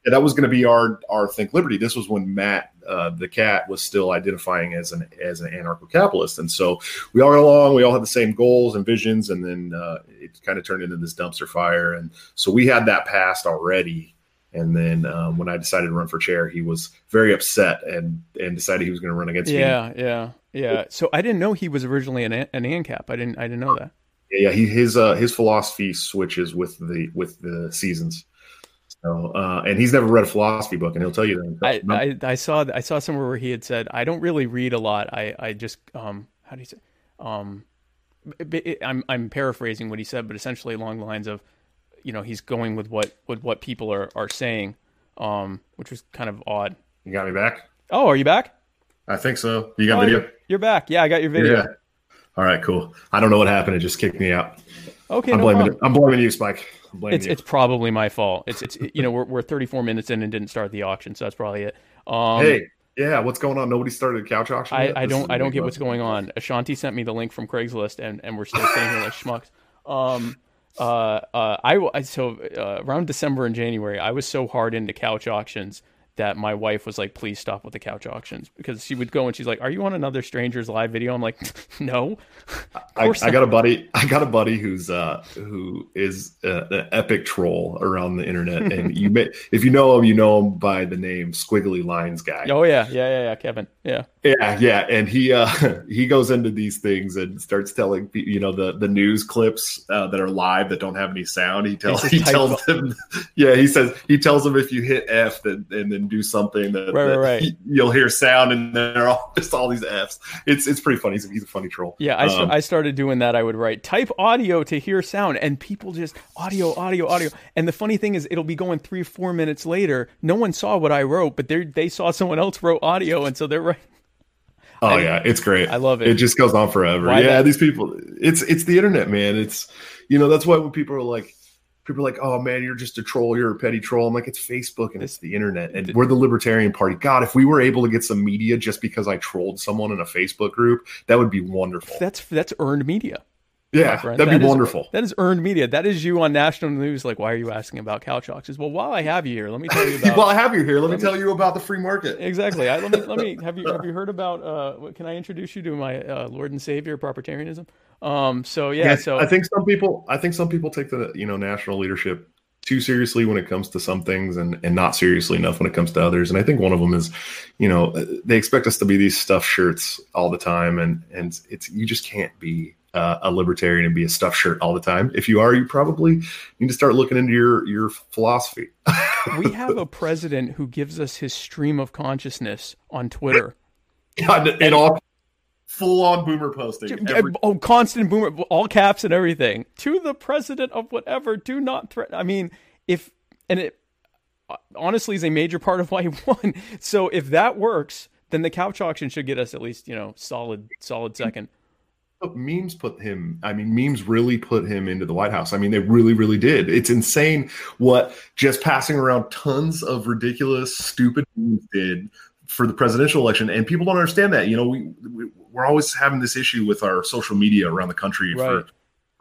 Speaker 4: Yeah, that was going to be our our Think Liberty. This was when Matt uh, the cat was still identifying as an as an anarcho-capitalist, and so we all got along. We all had the same goals and visions, and then uh, it kind of turned into this dumpster fire. And so we had that passed already. And then um, when I decided to run for chair, he was very upset and and decided he was going to run against
Speaker 3: yeah,
Speaker 4: me.
Speaker 3: Yeah, yeah. Yeah. So I didn't know he was originally an an ANCAP. I didn't I didn't know that.
Speaker 4: Yeah, he his uh his philosophy switches with the with the seasons. So uh and he's never read a philosophy book and he'll tell you
Speaker 3: that. I, I, I saw I saw somewhere where he had said I don't really read a lot. I I just um how do you say um it, I'm I'm paraphrasing what he said, but essentially along the lines of you know he's going with what with what people are are saying, um which was kind of odd.
Speaker 4: You got me back.
Speaker 3: Oh, are you back?
Speaker 4: I think so. You got
Speaker 3: oh,
Speaker 4: video?
Speaker 3: You're, you're, back. Yeah, I got your video. Yeah.
Speaker 4: All right, cool. I don't know what happened. It just kicked me out.
Speaker 3: Okay,
Speaker 4: I'm
Speaker 3: no
Speaker 4: blaming
Speaker 3: problem.
Speaker 4: it. I'm blaming you, Spike. I'm blaming
Speaker 3: it's
Speaker 4: you.
Speaker 3: it's probably my fault. It's it's you know we're we're 34 minutes in and didn't start the auction, so that's probably it. Um,
Speaker 4: hey, yeah, what's going on? Nobody started a couch auction.
Speaker 3: I, I don't I don't get what's going on. Ashanti sent me the link from Craigslist, and and we're still staying here like [LAUGHS] schmucks. Um, uh, uh, I, so uh, around December and January, I was so hard into couch auctions that my wife was like, please stop with the couch auctions because she would go and she's like, are you on another stranger's live video? I'm like, [LAUGHS] no.
Speaker 4: I, I, got a buddy. I got a buddy who's uh who is uh, an epic troll around the internet, [LAUGHS] and you may if you know him, you know him by the name Squiggly Lines guy.
Speaker 3: Oh yeah, yeah, yeah, yeah, Kevin. Yeah,
Speaker 4: yeah, yeah, and he uh [LAUGHS] he goes into these things and starts telling you know the the news clips uh, that are live that don't have any sound. He tells he tells them, yeah, he says he tells them if you hit F then and then do something that,
Speaker 3: right,
Speaker 4: that
Speaker 3: right, right. [LAUGHS]
Speaker 4: You'll hear sound and they're all [LAUGHS] just all these Fs. It's it's pretty funny. He's a, he's a funny troll.
Speaker 3: Yeah, I, um, I started doing that. I would write type audio to hear sound, and people just audio, audio, audio. And the funny thing is, it'll be going three, or four minutes later. No one saw what I wrote, but they they saw someone else wrote audio, and so they're right.
Speaker 4: Oh I, yeah, it's great.
Speaker 3: I love it.
Speaker 4: It just goes on forever.
Speaker 3: Why
Speaker 4: yeah,
Speaker 3: that?
Speaker 4: these people. It's it's the internet, man. It's you know that's why when people are like people are like, "Oh man, you're just a troll. You're a petty troll." I'm like, "It's Facebook and it's the internet, and we're the Libertarian Party." God, if we were able to get some media just because I trolled someone in a Facebook group, that would be wonderful.
Speaker 3: That's that's earned media.
Speaker 4: Yeah, that'd
Speaker 3: That
Speaker 4: be
Speaker 3: is-
Speaker 4: wonderful.
Speaker 3: That is earned media. That is you on national news. Like, why are you asking about couch auctions? Well, while I have you here, let me tell you [LAUGHS] about.
Speaker 4: well, I have you here. Let me tell you about the free market.
Speaker 3: exactly. I, let me let me [LAUGHS] have you have you heard about? Uh, what- can I introduce you to my uh, Lord and Savior proprietarianism? Um. So yeah.
Speaker 4: Yeah,
Speaker 3: so
Speaker 4: I think some people, I think some people take the you know national leadership too seriously when it comes to some things, and and not seriously enough when it comes to others. And I think one of them is, you know, they expect us to be these stuffed shirts all the time, and and it's you just can't be. Uh, a libertarian and be a stuffed shirt all the time. If you are, you probably need to start looking into your your philosophy.
Speaker 3: we have a president who gives us his stream of consciousness on Twitter.
Speaker 4: and, and all full on boomer posting. Every,
Speaker 3: oh, constant boomer, all caps and everything. To the president of whatever, do not threaten. I mean, if and it honestly is a major part of why he won. [LAUGHS] So if that works, then the couch auction should get us at least you know solid solid second.
Speaker 4: Memes put him i mean memes really put him into the white house. I mean they really really did. It's insane what just passing around tons of ridiculous stupid memes did for the presidential election and people don't understand that. You know we, we we're always having this issue with our social media around the country
Speaker 3: Right.
Speaker 4: for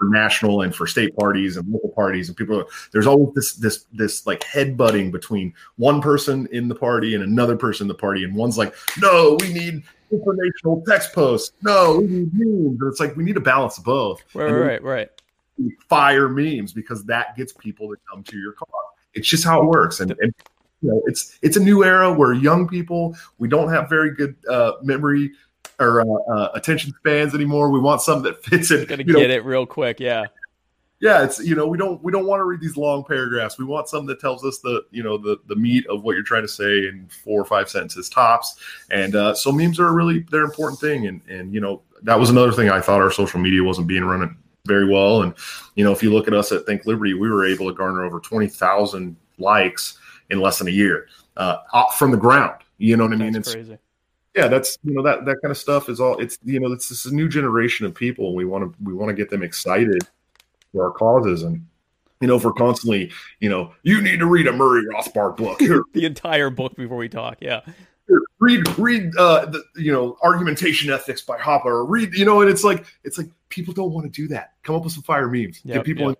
Speaker 4: for national and for state parties and local parties and people. There's always this this this like head butting between one person in the party and another person in the party, and one's like, "No, we need informational text posts. No, we need memes." And it's like we need to balance both.
Speaker 3: Right,
Speaker 4: And
Speaker 3: right, right.
Speaker 4: fire memes because that gets people to come to your cause. It's just how it works, and, and you know, it's it's a new era where young people we don't have very good uh, memory or uh, uh, attention spans anymore. We want something that fits in.
Speaker 3: Gotta
Speaker 4: you know,
Speaker 3: get it real quick. Yeah.
Speaker 4: yeah, it's you know we don't we don't want to read these long paragraphs. We want something that tells us the you know the the meat of what you're trying to say in four or five sentences tops. And uh, so memes are a really they're an important thing. And and you know that was another thing I thought our social media wasn't being run very well. And you know if you look at us at Think Liberty, we were able to garner over twenty thousand likes in less than a year uh, from the ground. You know what I mean?
Speaker 3: That's
Speaker 4: It's
Speaker 3: crazy.
Speaker 4: Yeah that's you know that that kind of stuff is all it's you know it's this new generation of people and we want to we want to get them excited for our causes and you know if we're constantly you know you need to read a murray rothbard book [LAUGHS]
Speaker 3: The entire book before we talk. Yeah.
Speaker 4: read read uh the, you know argumentation ethics by Hoppe or read you know and it's like it's like people don't want to do that come up with some fire memes
Speaker 3: Yep,
Speaker 4: get people
Speaker 3: yep.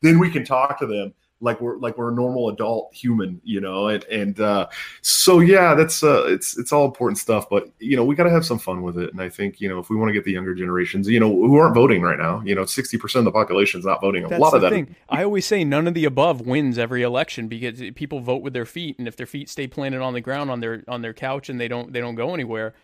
Speaker 4: then we can talk to them like we're like we're a normal adult human you know and and uh so yeah that's uh it's it's all important stuff but you know we got to have some fun with it and i think you know if we want to get the younger generations you know who aren't voting right now you know 60% of the population is not voting a
Speaker 3: That's
Speaker 4: lot of that
Speaker 3: thing. I always say none of the above wins every election because people vote with their feet, and if their feet stay planted on the ground on their on their couch and they don't they don't go anywhere,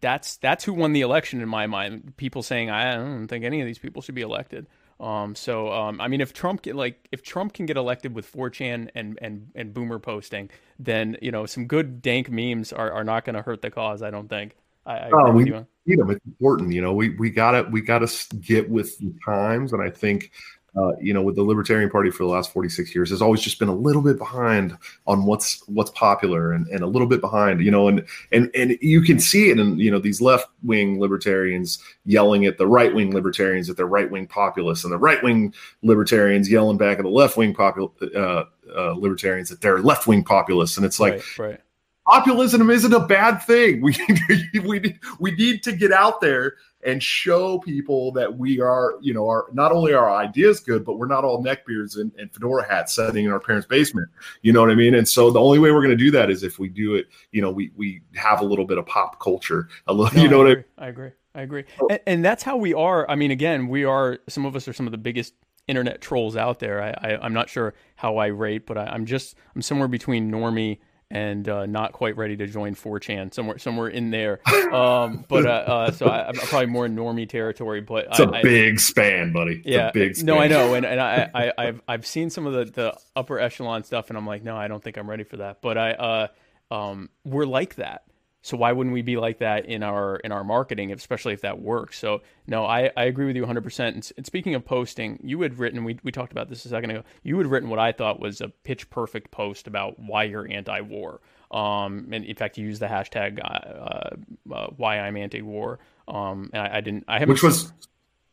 Speaker 3: that's that's who won the election in my mind. People saying I don't think any of these people should be elected. Um, so um, I mean, if Trump get, like if Trump can get elected with 4chan and and and boomer posting, then you know some good dank memes are, are not going to hurt the cause. I don't think. I, I
Speaker 4: Oh, we
Speaker 3: you.
Speaker 4: need them. It's important. You know, we we gotta we gotta get with the times, and I think, uh, you know, with the Libertarian Party for the last forty six years, has always just been a little bit behind on what's what's popular, and, and a little bit behind. You know, and and and you can see it in you know these left wing libertarians yelling at the right wing libertarians at their right wing populists, and the right wing libertarians yelling back at the left wing popul- uh, uh, libertarians at their left wing populists, and it's like
Speaker 3: right, right.
Speaker 4: populism isn't a bad thing. [LAUGHS] We we we need to get out there and show people that we are, you know, are not only our ideas good, but we're not all neckbeards and, and fedora hats sitting in our parents' basement. You know what I mean? And so the only way we're going to do that is if we do it. You know, we we have a little bit of pop culture. A little,
Speaker 3: No,
Speaker 4: you know
Speaker 3: I
Speaker 4: what I
Speaker 3: agree. I agree. I agree. And, and that's how we are. I mean, again, we are. Some of us are some of the biggest internet trolls out there. I, I I'm not sure how I rate, but I, I'm just I'm somewhere between normie and uh, not quite ready to join 4chan. Somewhere somewhere in there. Um, but uh, uh, so I, I'm probably more in normie territory. But
Speaker 4: It's a
Speaker 3: I, I-
Speaker 4: big span, buddy. It's
Speaker 3: yeah,
Speaker 4: a big span.
Speaker 3: no, I know, and and I, I I've I've seen some of the the upper echelon stuff, and I'm like, no, I don't think I'm ready for that. But I uh um we're like that, so why wouldn't we be like that in our in our marketing, especially if that works? So no, I I agree with you 100. percent And speaking of posting, you had written we we talked about this a second ago. You had written what I thought was a pitch perfect post about why you're anti-war. Um, and in fact, you used the hashtag uh, uh, why I'm anti-war. Um, and I, I didn't. I haven't.
Speaker 4: which was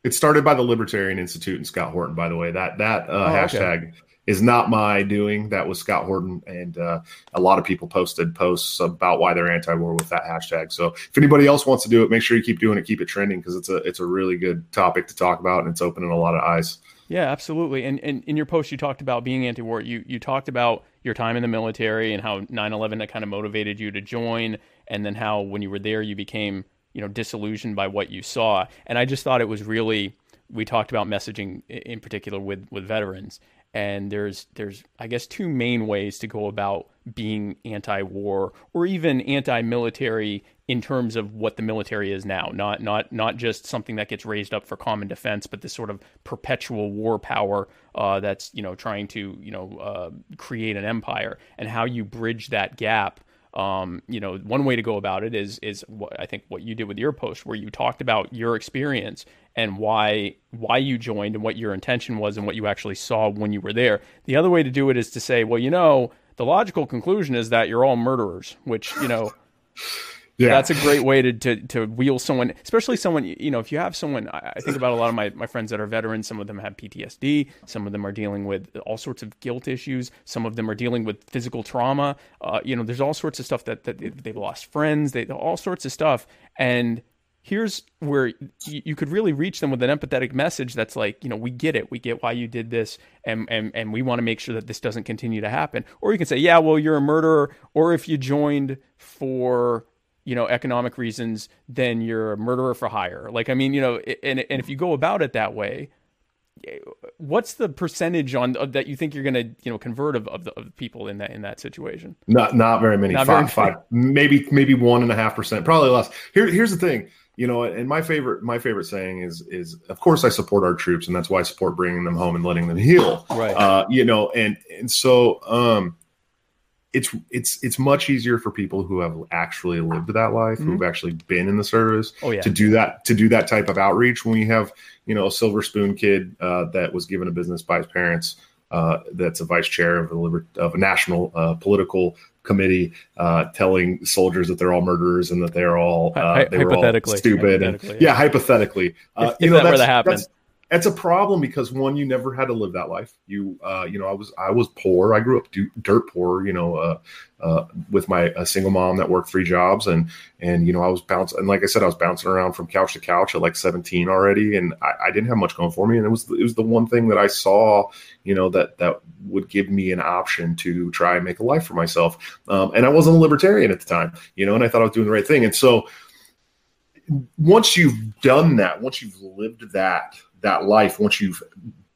Speaker 4: it started by the Libertarian Institute and Scott Horton. By the way, that that uh,
Speaker 3: Oh, okay.
Speaker 4: Is not my doing. That was Scott Horton, and uh, a lot of people posted posts about why they're anti-war with that hashtag. So if anybody else wants to do it, make sure you keep doing it, keep it trending because it's a it's a really good topic to talk about, and it's opening a lot of eyes.
Speaker 3: Yeah, absolutely. And, and in your post, you talked about being anti-war. You you talked about your time in the military and how 9/11 that kind of motivated you to join, and then how when you were there, you became you know disillusioned by what you saw. And I just thought it was really. We talked about messaging in particular with with veterans, and there's there's I guess two main ways to go about being anti-war or even anti-military in terms of what the military is now. Not not not just something that gets raised up for common defense but this sort of perpetual war power uh, that's you know trying to you know uh, create an empire and how you bridge that gap um, you know, one way to go about it is is what I think what you did with your post, where you talked about your experience and why why you joined and what your intention was and what you actually saw when you were there. The other way to do it is to say, well, you know, the logical conclusion is that you're all murderers, which you know [LAUGHS]
Speaker 4: Yeah,
Speaker 3: that's a great way to, to, to wheel someone, especially someone, you know, if you have someone, I I think about a lot of my, my friends that are veterans, some of them have PTSD, some of them are dealing with all sorts of guilt issues, some of them are dealing with physical trauma. Uh, you know, there's all sorts of stuff that, that they've lost friends, they, all sorts of stuff. And here's where you, could really reach them with an empathetic message that's like, you know, we get it, we get why you did this, and and and we want to make sure that this doesn't continue to happen. Or you can say, yeah, well, you're a murderer, or if you joined for you know economic reasons, then you're a murderer for hire. Like, I mean, you know, and and if you go about it that way, eh, what's the percentage on that you think you're going to you know convert of, of, the, of people in that in that situation?
Speaker 4: Not not very many.
Speaker 3: Not
Speaker 4: five,
Speaker 3: very
Speaker 4: five maybe maybe one and a half percent probably less. Here here's the thing you know and my favorite my favorite saying is is of course i support our troops and that's why i support bringing them home and letting them heal.
Speaker 3: Right.
Speaker 4: uh you know and and so um it's it's it's much easier for people who have actually lived that life who've actually been in the service
Speaker 3: oh yeah.
Speaker 4: to do that to do that type of outreach. When you have you know a silver spoon kid uh, that was given a business by his parents that's a vice chair of a liber- of a national uh, political committee uh, telling soldiers that they're all murderers and that they're all uh, they were all
Speaker 3: hypothetically.
Speaker 4: stupid and
Speaker 3: Hypothetically,
Speaker 4: yeah, hypothetically uh,
Speaker 3: If- if that were to happen.
Speaker 4: that's that's a problem because one you never had to live that life. You uh you know i was i was poor. I grew up dirt poor you know uh uh with my a single mom that worked three jobs and and you know i was bouncing and like i said i was bouncing around from couch to couch at like 17 already and I, I didn't have much going for me and it was it was the one thing that i saw you know that that would give me an option to try and make a life for myself. Um, and i wasn't a libertarian at the time you know and i thought i was doing the right thing. And so once you've done that once you've lived that that life once you've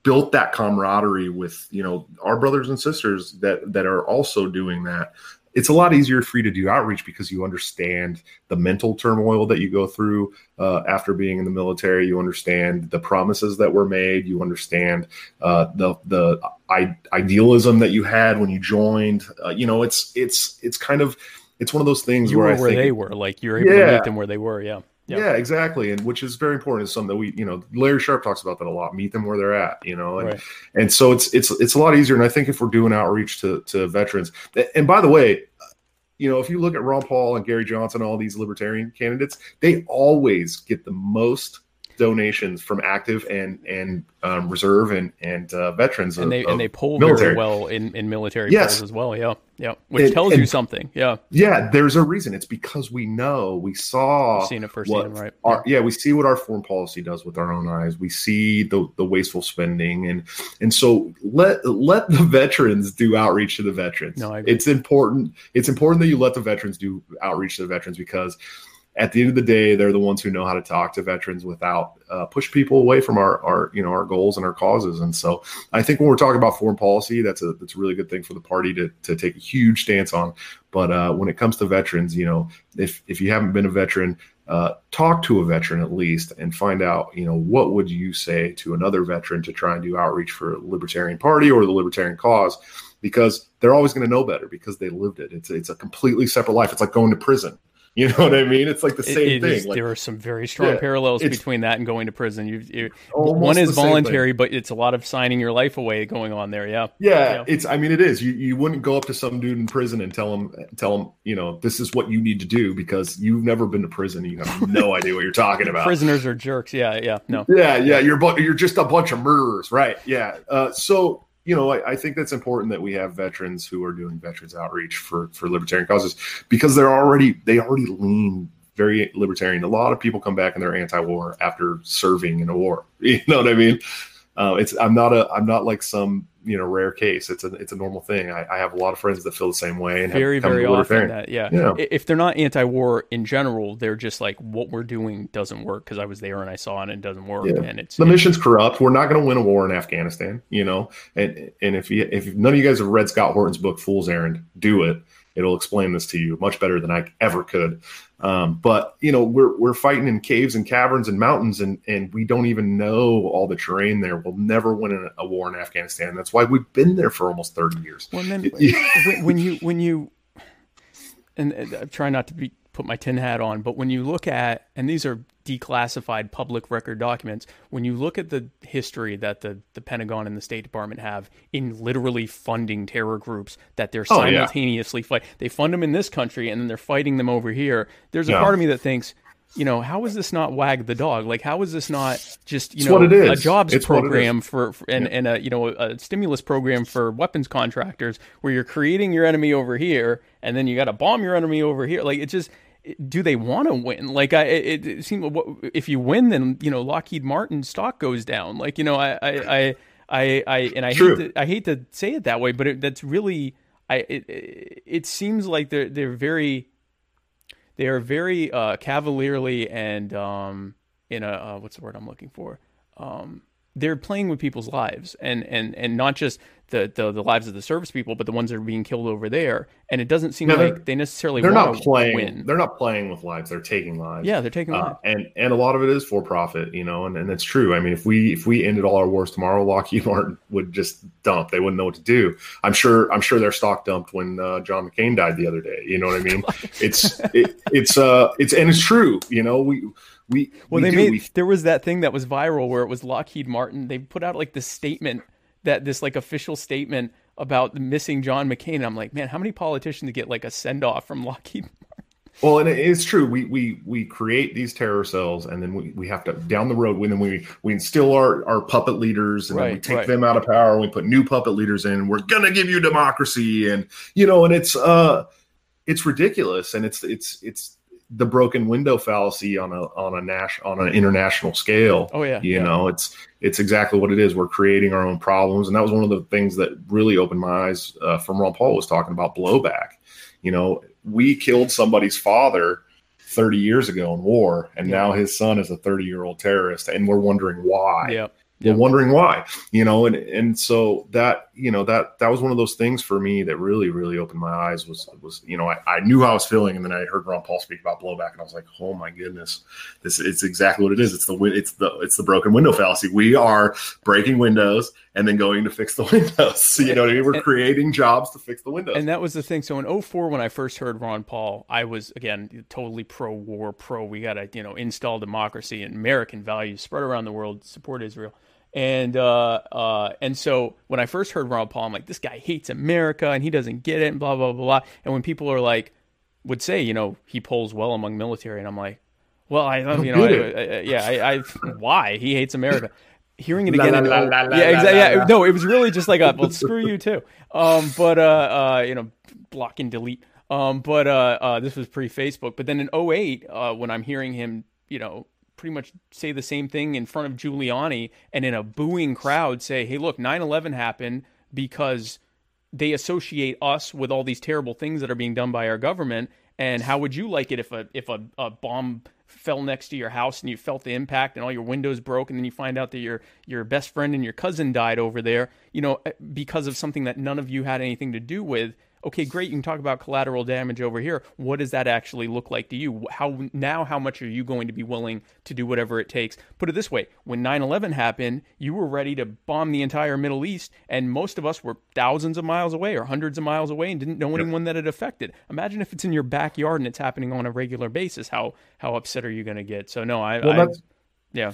Speaker 4: built that camaraderie with you know our brothers and sisters that that are also doing that it's a lot easier for you to do outreach because you understand the mental turmoil that you go through uh, after being in the military. You understand the promises that were made. You understand uh, the the I- idealism that you had when you joined. Uh, you know, it's it's it's kind of it's one of those things
Speaker 3: you
Speaker 4: where
Speaker 3: were
Speaker 4: I
Speaker 3: where
Speaker 4: think
Speaker 3: they were like you're able to
Speaker 4: Yeah.
Speaker 3: meet them where they were yeah Yeah.
Speaker 4: yeah, exactly, and which is very important. Is something that we, you know, Larry Sharpe talks about that a lot. Meet them where they're at, you know, and
Speaker 3: Right.
Speaker 4: and so it's it's it's a lot easier. And I think if we're doing outreach to to veterans, and by the way, you know, if you look at Ron Paul and Gary Johnson, all these libertarian candidates, they always get the most donations from active and and um, reserve and and uh, veterans
Speaker 3: and
Speaker 4: of-
Speaker 3: they and they poll
Speaker 4: military.
Speaker 3: very well in, in military
Speaker 4: Yes.
Speaker 3: as well. Yeah, yeah, which
Speaker 4: And-
Speaker 3: tells you something. Yeah,
Speaker 4: Yeah, there's a reason. It's because we know we saw
Speaker 3: We've seen it firsthand, right?
Speaker 4: our, yeah, we see what our foreign policy does with our own eyes. We see the the wasteful spending, and and so let let the veterans do outreach to the veterans.
Speaker 3: No,
Speaker 4: it's important. It's important that you let the veterans do outreach to the veterans because at the end of the day, they're the ones who know how to talk to veterans without uh, push people away from our our you know our goals and our causes. And so I think when we're talking about foreign policy, that's a that's a really good thing for the party to to take a huge stance on. But uh, when it comes to veterans, you know, if if you haven't been a veteran, uh, talk to a veteran at least and find out, you know, what would you say to another veteran to try and do outreach for libertarian party or the libertarian cause, because they're always going to know better because they lived it. It's it's a completely separate life. It's like going to prison. [LAUGHS] You know what I mean? It's like the same
Speaker 3: it
Speaker 4: thing.
Speaker 3: is-
Speaker 4: like,
Speaker 3: there are some very strong
Speaker 4: Yeah,
Speaker 3: parallels between that and going to prison. You, you one is
Speaker 4: the same thing.
Speaker 3: voluntary, but it's a lot of signing your life away going on there. Yeah,
Speaker 4: Yeah,
Speaker 3: Yeah.
Speaker 4: it's. I mean, it is. You you wouldn't go up to some dude in prison and tell him tell him you know this is what you need to do because you've never been to prison. and You have no [LAUGHS] idea what you're talking about.
Speaker 3: prisoners are jerks. Yeah, yeah, no,
Speaker 4: Yeah, yeah, you're bu- you're just a bunch of murderers, right? Yeah. Uh, so you know, I, I think that's important that we have veterans who are doing veterans outreach for for libertarian causes because they're already they already lean very libertarian. A lot of people come back and they're anti-war after serving in a war. [LAUGHS] You know what I mean? Uh, it's I'm not a I'm not like some you know rare case. It's a it's a normal thing. I, I have a lot of friends that feel the same way and
Speaker 3: very very often that yeah.
Speaker 4: Yeah.
Speaker 3: If they're not anti-war in general they're just like what we're doing doesn't work because i was there and i saw it and it doesn't work
Speaker 4: Yeah.
Speaker 3: and it's
Speaker 4: the mission's corrupt. We're not going to win a war in Afghanistan, you know. And and if you if none of you guys have read Scott Horton's book Fool's Errand, do it. It'll explain this to you much better than I ever could. Um, but you know, we're we're fighting in caves and caverns and mountains, and and we don't even know all the terrain there. We'll never win a, war in Afghanistan. That's why we've been there for almost thirty years.
Speaker 3: Well, then [LAUGHS] when, you when you and, and I'm trying not to be put my tin hat on, but when you look at and these are declassified public record documents, when you look at the history that the the Pentagon and the State Department have in literally funding terror groups that they're
Speaker 4: Oh, yeah.
Speaker 3: simultaneously fight, they fund them in this country and then they're fighting them over here. There's a
Speaker 4: Yeah.
Speaker 3: part of me that thinks. You know, how is this not wag the dog? Like, how is this not just you
Speaker 4: It's
Speaker 3: know
Speaker 4: what it
Speaker 3: a jobs
Speaker 4: It's it
Speaker 3: program for, for and, and a you know a stimulus program for weapons contractors where you're creating your enemy over here and then you got to bomb your enemy over here like it's just do they want to win? Like, I it, it seems if you win, then you know Lockheed Martin stock goes down. Like, you know, I I I I, I and I
Speaker 4: True.
Speaker 3: hate to, I hate to say it that way, but it, that's really I it, it it seems like they're they're very they are very uh, cavalierly and um in a uh, what's the word I'm looking for um they're playing with people's lives and and and not just the, the the lives of the service people but the ones that are being killed over there and it doesn't seem
Speaker 4: No,
Speaker 3: like they necessarily
Speaker 4: They're
Speaker 3: want
Speaker 4: not
Speaker 3: to
Speaker 4: playing.
Speaker 3: win
Speaker 4: They're not playing with lives. They're taking lives.
Speaker 3: yeah they're taking
Speaker 4: Uh,
Speaker 3: lives
Speaker 4: and and a lot of it is for profit, you know, and, and it's true. I mean, if we if we ended all our wars tomorrow, Lockheed [LAUGHS] Martin would just dump. They wouldn't know what to do. I'm sure. I'm sure their stock dumped when uh, John McCain died the other day. You know what I mean? [LAUGHS] it's it, it's uh it's and it's true. You know, we we
Speaker 3: Well,
Speaker 4: we
Speaker 3: they
Speaker 4: do,
Speaker 3: made
Speaker 4: we
Speaker 3: there was that thing that was viral where it was Lockheed Martin. They put out like this statement that this like official statement about missing John McCain. And I'm like, man, how many politicians get like a send off from Lockheed?
Speaker 4: Well, and it is true. We we we create these terror cells, and then we, we have to down the road when then we we instill our, our puppet leaders, and then we take
Speaker 3: right.
Speaker 4: them out of power. and We put new puppet leaders in. We're gonna give you democracy, and you know, and it's uh, it's ridiculous, and it's it's it's the broken window fallacy on a on a national on an international scale.
Speaker 3: Oh yeah,
Speaker 4: You
Speaker 3: yeah.
Speaker 4: know, it's it's exactly what it is. We're creating our own problems, and that was one of the things that really opened my eyes uh, from Ron Paul was talking about blowback. You know, we killed somebody's father 30 years ago in war, and
Speaker 3: Yeah.
Speaker 4: now his son is a 30 year old terrorist, and we're wondering why.
Speaker 3: Yeah.
Speaker 4: We're wondering why, you know, and and so that you know that that was one of those things for me that really really opened my eyes was was you know I, I knew how I was feeling and then I heard Ron Paul speak about blowback and I was like oh my goodness this it's exactly what it is it's the it's the it's the broken window fallacy we are breaking windows and then going to fix the [LAUGHS] windows you know what I mean we're
Speaker 3: And-
Speaker 4: creating jobs to fix the windows
Speaker 3: And that was the thing. So in 04, when I first heard Ron Paul, I was again totally pro war, pro we got to you know install democracy and American values, spread around the world, support Israel. And uh, uh, and so when I first heard Ron Paul, I'm like, this guy hates America and he doesn't get it, and blah blah blah blah. And when people are like, would say, you know, he polls well among military, and I'm like, well, I you know,
Speaker 4: get
Speaker 3: I, I, yeah, I, I why he hates America. Hearing it again,
Speaker 4: la, la, la,
Speaker 3: yeah, exactly. Yeah, no, it was really just like a well, screw you too. Um, but uh, uh, you know, block and delete. Um, but uh, uh, this was pre Facebook. But then in 08, uh, when I'm hearing him, you know, pretty much say the same thing in front of Giuliani and in a booing crowd say, "Hey, look, 9/11 happened because." they associate us with all these terrible things that are being done by our government. And how would you like it if a if a, a bomb fell next to your house and you felt the impact and all your windows broke and then you find out that your your best friend and your cousin died over there, you know, eh, because of something that none of you had anything to do with. Okay, great. You can talk about collateral damage over here. What does that actually look like to you? How now? How much are you going to be willing to do whatever it takes? Put it this way: when 9/11 happened, you were ready to bomb the entire Middle East, and most of us were thousands of miles away or hundreds of miles away and didn't know anyone that it affected. Imagine if it's in your backyard and it's happening on a regular basis. How how upset are you going to get? So no, I,
Speaker 4: Well,
Speaker 3: I
Speaker 4: that's-
Speaker 3: yeah,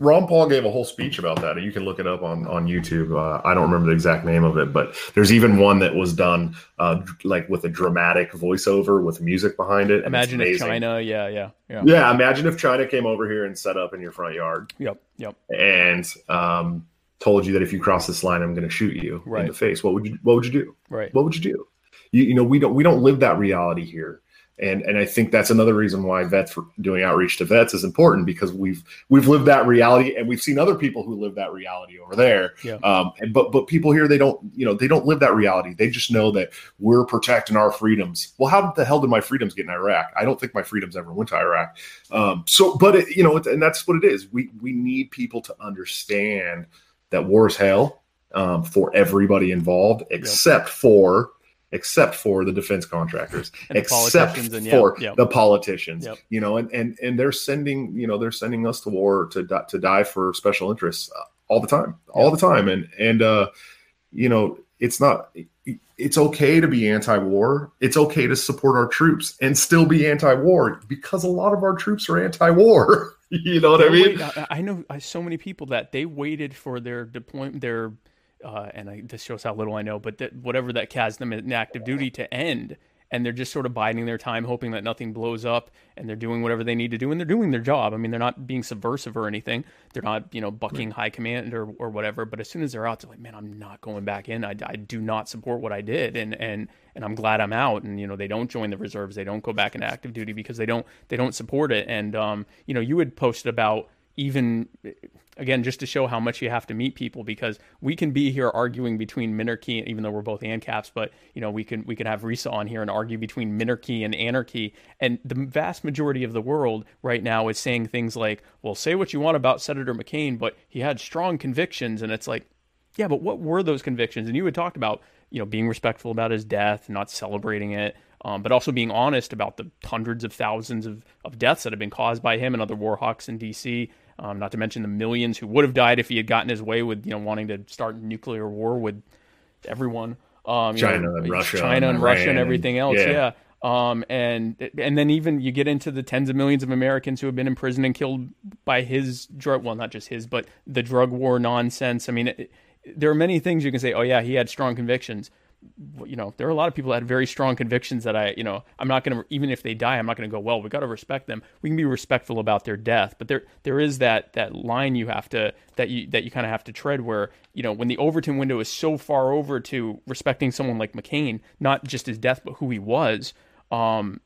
Speaker 4: Ron Paul gave a whole speech about that. And you can look it up on on YouTube. Uh, I don't remember the exact name of it, but there's even one that was done uh, like with a dramatic voiceover with music behind it.
Speaker 3: imagine if. China, yeah, yeah, yeah,
Speaker 4: Yeah, imagine if China came over here and set up in your front yard
Speaker 3: yep, yep,
Speaker 4: and um, told you that if you cross this line, I'm going to shoot you
Speaker 3: Right.
Speaker 4: in the face. What would you What would you do?
Speaker 3: right,
Speaker 4: What would you do? You, you know, we don't we don't live that reality here. And, and I think that's another reason why vets doing outreach to vets is important because we've we've lived that reality and we've seen other people who live that reality over there.
Speaker 3: Yeah.
Speaker 4: Um, and, but but people here they don't you know they don't live that reality. They just know that we're protecting our freedoms. Well, how the hell did my freedoms get in Iraq? I don't think my freedoms ever went to Iraq. Um, so, but it, you know, it, and that's what it is. We we need people to understand that war is hell um, for everybody involved, except for except for the defense contractors, [LAUGHS]
Speaker 3: the
Speaker 4: except
Speaker 3: and-
Speaker 4: for
Speaker 3: yep, yep.
Speaker 4: the politicians.
Speaker 3: Yep.
Speaker 4: You know, and and and they're sending you know they're sending us to war to di- to die for special interests uh, all the time, all the time, and and uh, you know it's not. It's okay to be anti-war. It's okay to support our troops and still be anti-war because a lot of our troops are anti-war. [LAUGHS] you know what I mean?
Speaker 3: wait- I, I know so many people that they waited for their deployment, their, uh, and I, this shows how little I know, but that whatever that has them in active duty to end, and they're just sort of biding their time, hoping that nothing blows up, and they're doing whatever they need to do, and they're doing their job. I mean, they're not being subversive or anything. They're not, you know, bucking right. high command or, or whatever. But as soon as they're out, they're like, man, I'm not going back in. I, I do not support what I did, and and and I'm glad I'm out. And you know, they don't join the reserves, they don't go back into active duty because they don't they don't support it. And um, you know, you had posted about even again just to show how much you have to meet people because we can be here arguing between minarchy even though we're both ANCAPs but you know we can we can have Risa on here and argue between minarchy and anarchy. And the vast majority of the world right now is saying things like well say what you want about Senator McCain but he had strong convictions. And it's like yeah but what were those convictions? And you had talked about you know being respectful about his death not celebrating it um, but also being honest about the hundreds of thousands of, of deaths that have been caused by him and other war hawks in DC um, not to mention the millions who would have died if he had gotten his way with you know wanting to start nuclear war with everyone. Um,
Speaker 4: China know, and Russia,
Speaker 3: China and, and Russia and everything else. Yeah. yeah. Um, and and then even you get into the tens of millions of Americans who have been imprisoned and killed by his drug. Well, not just his, but the drug war nonsense. I mean, it, there are many things you can say. Oh yeah, he had strong convictions you know, there are a lot of people that had very strong convictions that I, you know, I'm not going to, even if they die, I'm not going to go, well, we got to respect them. We can be respectful about their death, but there, there is that, that line you have to, that you, that you kind of have to tread where, you know, when the Overton window is so far over to respecting someone like McCain, not just his death, but who he was, um,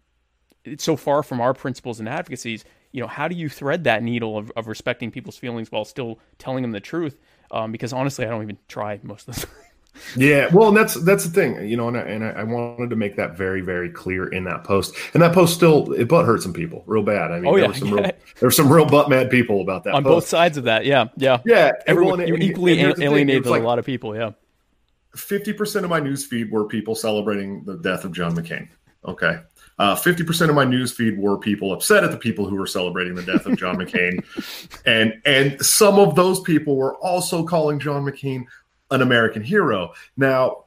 Speaker 3: it's so far from our principles and advocacies, you know, how do you thread that needle of, of respecting people's feelings while still telling them the truth? Um, because honestly, I don't even try most of the time [LAUGHS]
Speaker 4: yeah, well, and that's that's the thing, you know, and I, and I wanted to make that very very clear in that post, and that post still it butt hurt some people real bad. I mean, oh, yeah, there were some [LAUGHS] yeah. real there were some real butt mad people about that
Speaker 3: on post. both sides of that. Yeah, yeah,
Speaker 4: yeah.
Speaker 3: Everyone well, you equally alienated like, a lot of people. Yeah,
Speaker 4: fifty percent of my news feed were people celebrating the death of John McCain. Okay, uh, fifty uh, percent of my news feed were people upset at the people who were celebrating the death of John [LAUGHS] McCain, and and some of those people were also calling John McCain an American hero. Now,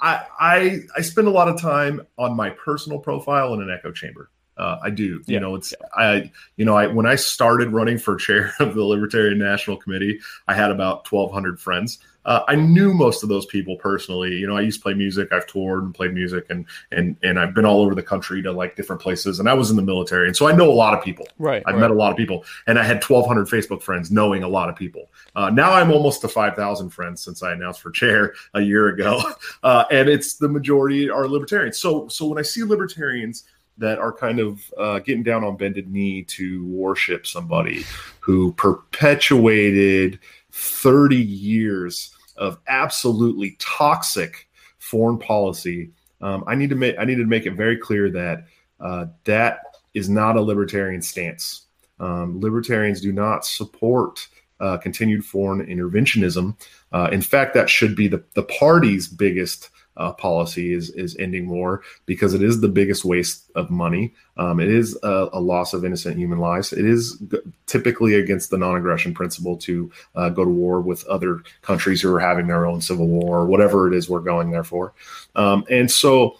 Speaker 4: I, I I spend a lot of time on my personal profile in an echo chamber. Uh, I do. Yeah. You know, it's I. You know, I when I started running for [LAUGHS] chair of the Libertarian National Committee, I had about 1,200 friends. Uh, I knew most of those people personally. You know, I used to play music. I've toured and played music, and and and I've been all over the country to like different places. And I was in the military, and so I know a lot of people.
Speaker 3: Right.
Speaker 4: I've
Speaker 3: right.
Speaker 4: met a lot of people, and I had 1,200 Facebook friends, knowing a lot of people. Uh, now I'm almost to 5,000 friends since I announced for chair [LAUGHS] a year ago, [LAUGHS] uh, and it's the majority are libertarians. So so when I see libertarians that are kind of uh, getting down on bended knee to worship somebody who perpetuated 30 years of absolutely toxic foreign policy. Um, I need to make I need to make it very clear that uh, that is not a libertarian stance. Um, libertarians do not support uh, continued foreign interventionism. Uh, in fact, that should be the, the party's biggest uh, policy is is ending war because it is the biggest waste of money. Um, it is a, a, loss of innocent human lives. It is g- typically against the non-aggression principle to uh, go to war with other countries who are having their own civil war or whatever it is we're going there for. Um, and so.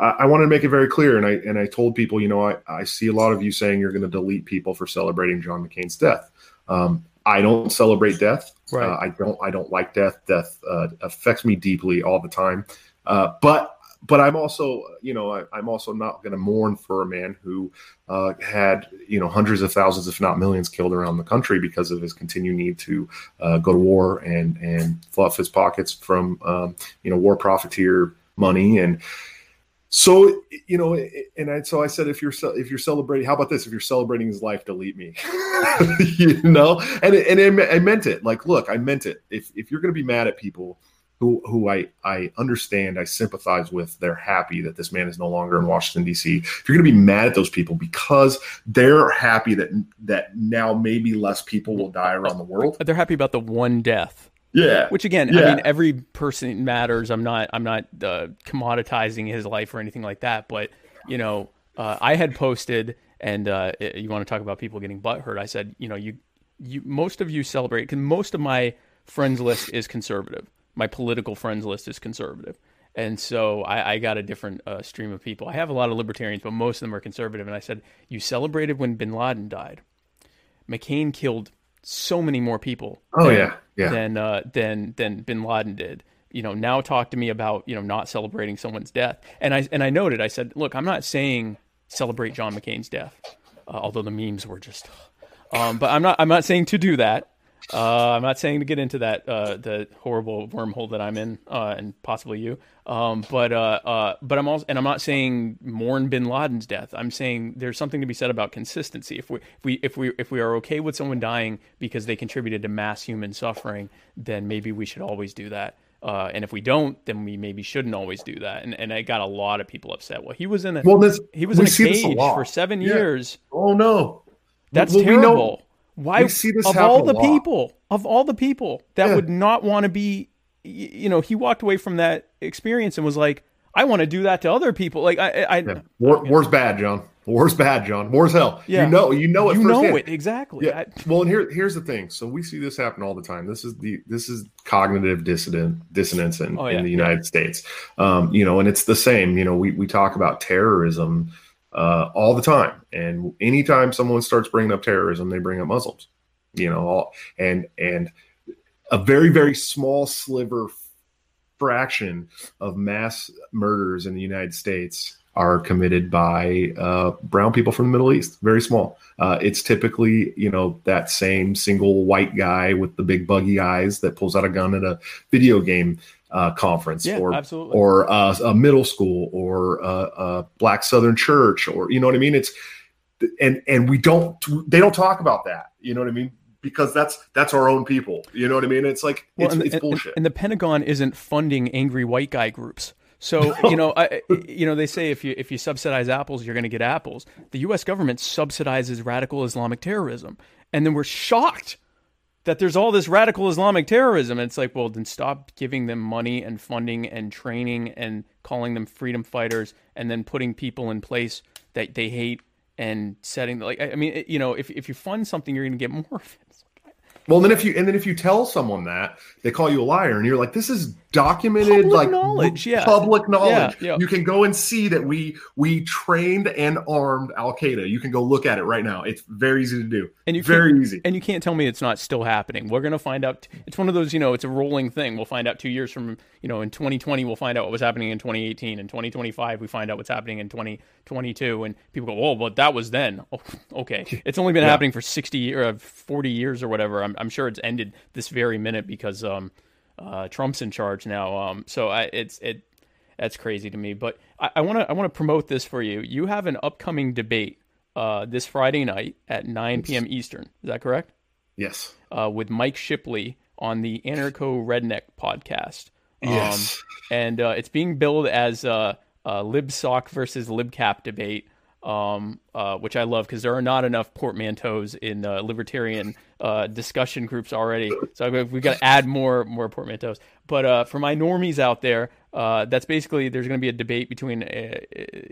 Speaker 4: I, I wanted to make it very clear, and I and I told people, you know, I, I see a lot of you saying you're going to delete people for celebrating John McCain's death. Um, I don't celebrate death. Right. Uh, I don't. I don't like death. Death uh, affects me deeply all the time. Uh, but but I'm also, you know, I, am also not going to mourn for a man who uh, had, you know, hundreds of thousands, if not millions, killed around the country because of his continued need to uh, go to war and and fluff his pockets from, um, you know, war profiteer money and. So you know, and I, so I said, if you're if you're celebrating, how about this? If you're celebrating his life, delete me. [LAUGHS] you know, and and I meant it. Like, look, I meant it. If if you're going to be mad at people, who who I I understand, I sympathize with. They're happy that this man is no longer in Washington D.C. If you're going to be mad at those people because they're happy that that now maybe less people will die around the world,
Speaker 3: they're happy about the one death.
Speaker 4: Yeah.
Speaker 3: Which again, yeah. I mean, every person matters. I'm not I'm not uh, commoditizing his life or anything like that. But you know, uh, I had posted, and uh, you want to talk about people getting butt hurt. I said, you know, you you most of you celebrate because most of my friends list is conservative my political friends list is conservative. And so I, I got a different uh, stream of people. I have a lot of libertarians, but most of them are conservative. And I said, You celebrated when bin Laden died. McCain killed so many more people.
Speaker 4: Oh,
Speaker 3: than,
Speaker 4: yeah. Yeah.
Speaker 3: Than, uh, than, than bin Laden did. you know, now talk to me about you know not celebrating someone's death. And I and I noted, I said, look, I'm not saying celebrate John McCain's death, uh, although the memes were just. Um, but I'm not. I'm not saying to do that. Uh, I'm not saying to get into that uh, the horrible wormhole that I'm in, uh, and possibly you. Um, but uh, uh, but I'm also, and I'm not saying mourn Bin Laden's death. I'm saying there's something to be said about consistency. If we if we if we if we are okay with someone dying because they contributed to mass human suffering, then maybe we should always do that. Uh, and if we don't, then we maybe shouldn't always do that. And and I got a lot of people upset. Well, he was in a
Speaker 4: Well, this-
Speaker 3: he was in a
Speaker 4: this a
Speaker 3: cage for seven
Speaker 4: Yeah.
Speaker 3: years.
Speaker 4: Oh no,
Speaker 3: That's
Speaker 4: Well,
Speaker 3: terrible. Why
Speaker 4: we see this
Speaker 3: of all the
Speaker 4: lot.
Speaker 3: people of all the people that
Speaker 4: Yeah.
Speaker 3: would not want to be, you know, he walked away from that experience and was like, I want to do that to other people. Like I, I,
Speaker 4: Yeah. War, war's bad, John. War's bad, John. War's hell.
Speaker 3: Yeah.
Speaker 4: You know, you know it.
Speaker 3: you know it exactly.
Speaker 4: Yeah.
Speaker 3: I-
Speaker 4: well, and here here's the thing. So we see this happen all the time. This is the this is cognitive dissident dissonance in,
Speaker 3: Oh, yeah,
Speaker 4: in the. United States. Um, you know, and it's the same. You know, we we talk about terrorism uh, all the time, and anytime someone starts bringing up terrorism, they bring up Muslims. You know, all, and and a very very small sliver fraction of mass murders in the United States are committed by uh, brown people from the Middle East. Very small. Uh, it's typically, you know, that same single white guy with the big buggy eyes that pulls out a gun at a video game uh, conference,
Speaker 3: Yeah,
Speaker 4: or
Speaker 3: absolutely.
Speaker 4: or uh, a middle school, or a, a black Southern church, or you know what I mean. It's and and we don't they don't talk about that. You know what I mean? Because that's that's our own people. You know what I mean? It's like
Speaker 3: Well,
Speaker 4: it's,
Speaker 3: and,
Speaker 4: it's
Speaker 3: and-
Speaker 4: bullshit.
Speaker 3: And the Pentagon isn't funding angry white guy groups. So you know, I, you know, they say if you if you subsidize apples, you're going to get apples. The U.S. government subsidizes radical Islamic terrorism, and then we're shocked that there's all this radical Islamic terrorism. And it's like, well, then stop giving them money and funding and training and calling them freedom fighters, and then putting people in place that they hate and setting like I I mean, you know, if if you fund something, you're going to get more of it.
Speaker 4: Well, then if you and then if you tell someone that they call you a liar, and you're like, "This is documented,
Speaker 3: Public
Speaker 4: like
Speaker 3: knowledge, yeah.
Speaker 4: public knowledge."
Speaker 3: Yeah, yeah.
Speaker 4: You can go and see that we we trained and armed Al Qaeda. You can go look at it right now. It's very easy to do.
Speaker 3: And you
Speaker 4: very easy.
Speaker 3: And you can't tell me it's not still happening. We're going to find out. It's one of those, you know, it's a rolling thing. We'll find out two years from, you know, in 2020, we'll find out what was happening in 2018. In 2025, we find out what's happening in 2022. And people go, oh, well, that was then. Oh, [LAUGHS] okay. [LAUGHS] It's only been happening for 60 years, uh, 40 years or whatever. I'm, I'm sure it's ended this very minute because um, uh, Trump's in charge now. Um, so I, it's, it, that's crazy to me. But I want to I want to promote this for you. You have an upcoming debate uh, this Friday night at 9 p.m. Eastern. Is that correct?
Speaker 4: yes.
Speaker 3: Uh, with Mike Shipley on the Anarcho Redneck podcast. Um,
Speaker 4: Yes.
Speaker 3: and uh, it's being billed as a, a LibSoc versus LibCap debate, um, uh, which I love because there are not enough portmanteaus in uh, libertarian uh, discussion groups already. So we've got to add more more portmanteaus. But uh, for my normies out there, uh, that's basically there's going to be a debate between uh,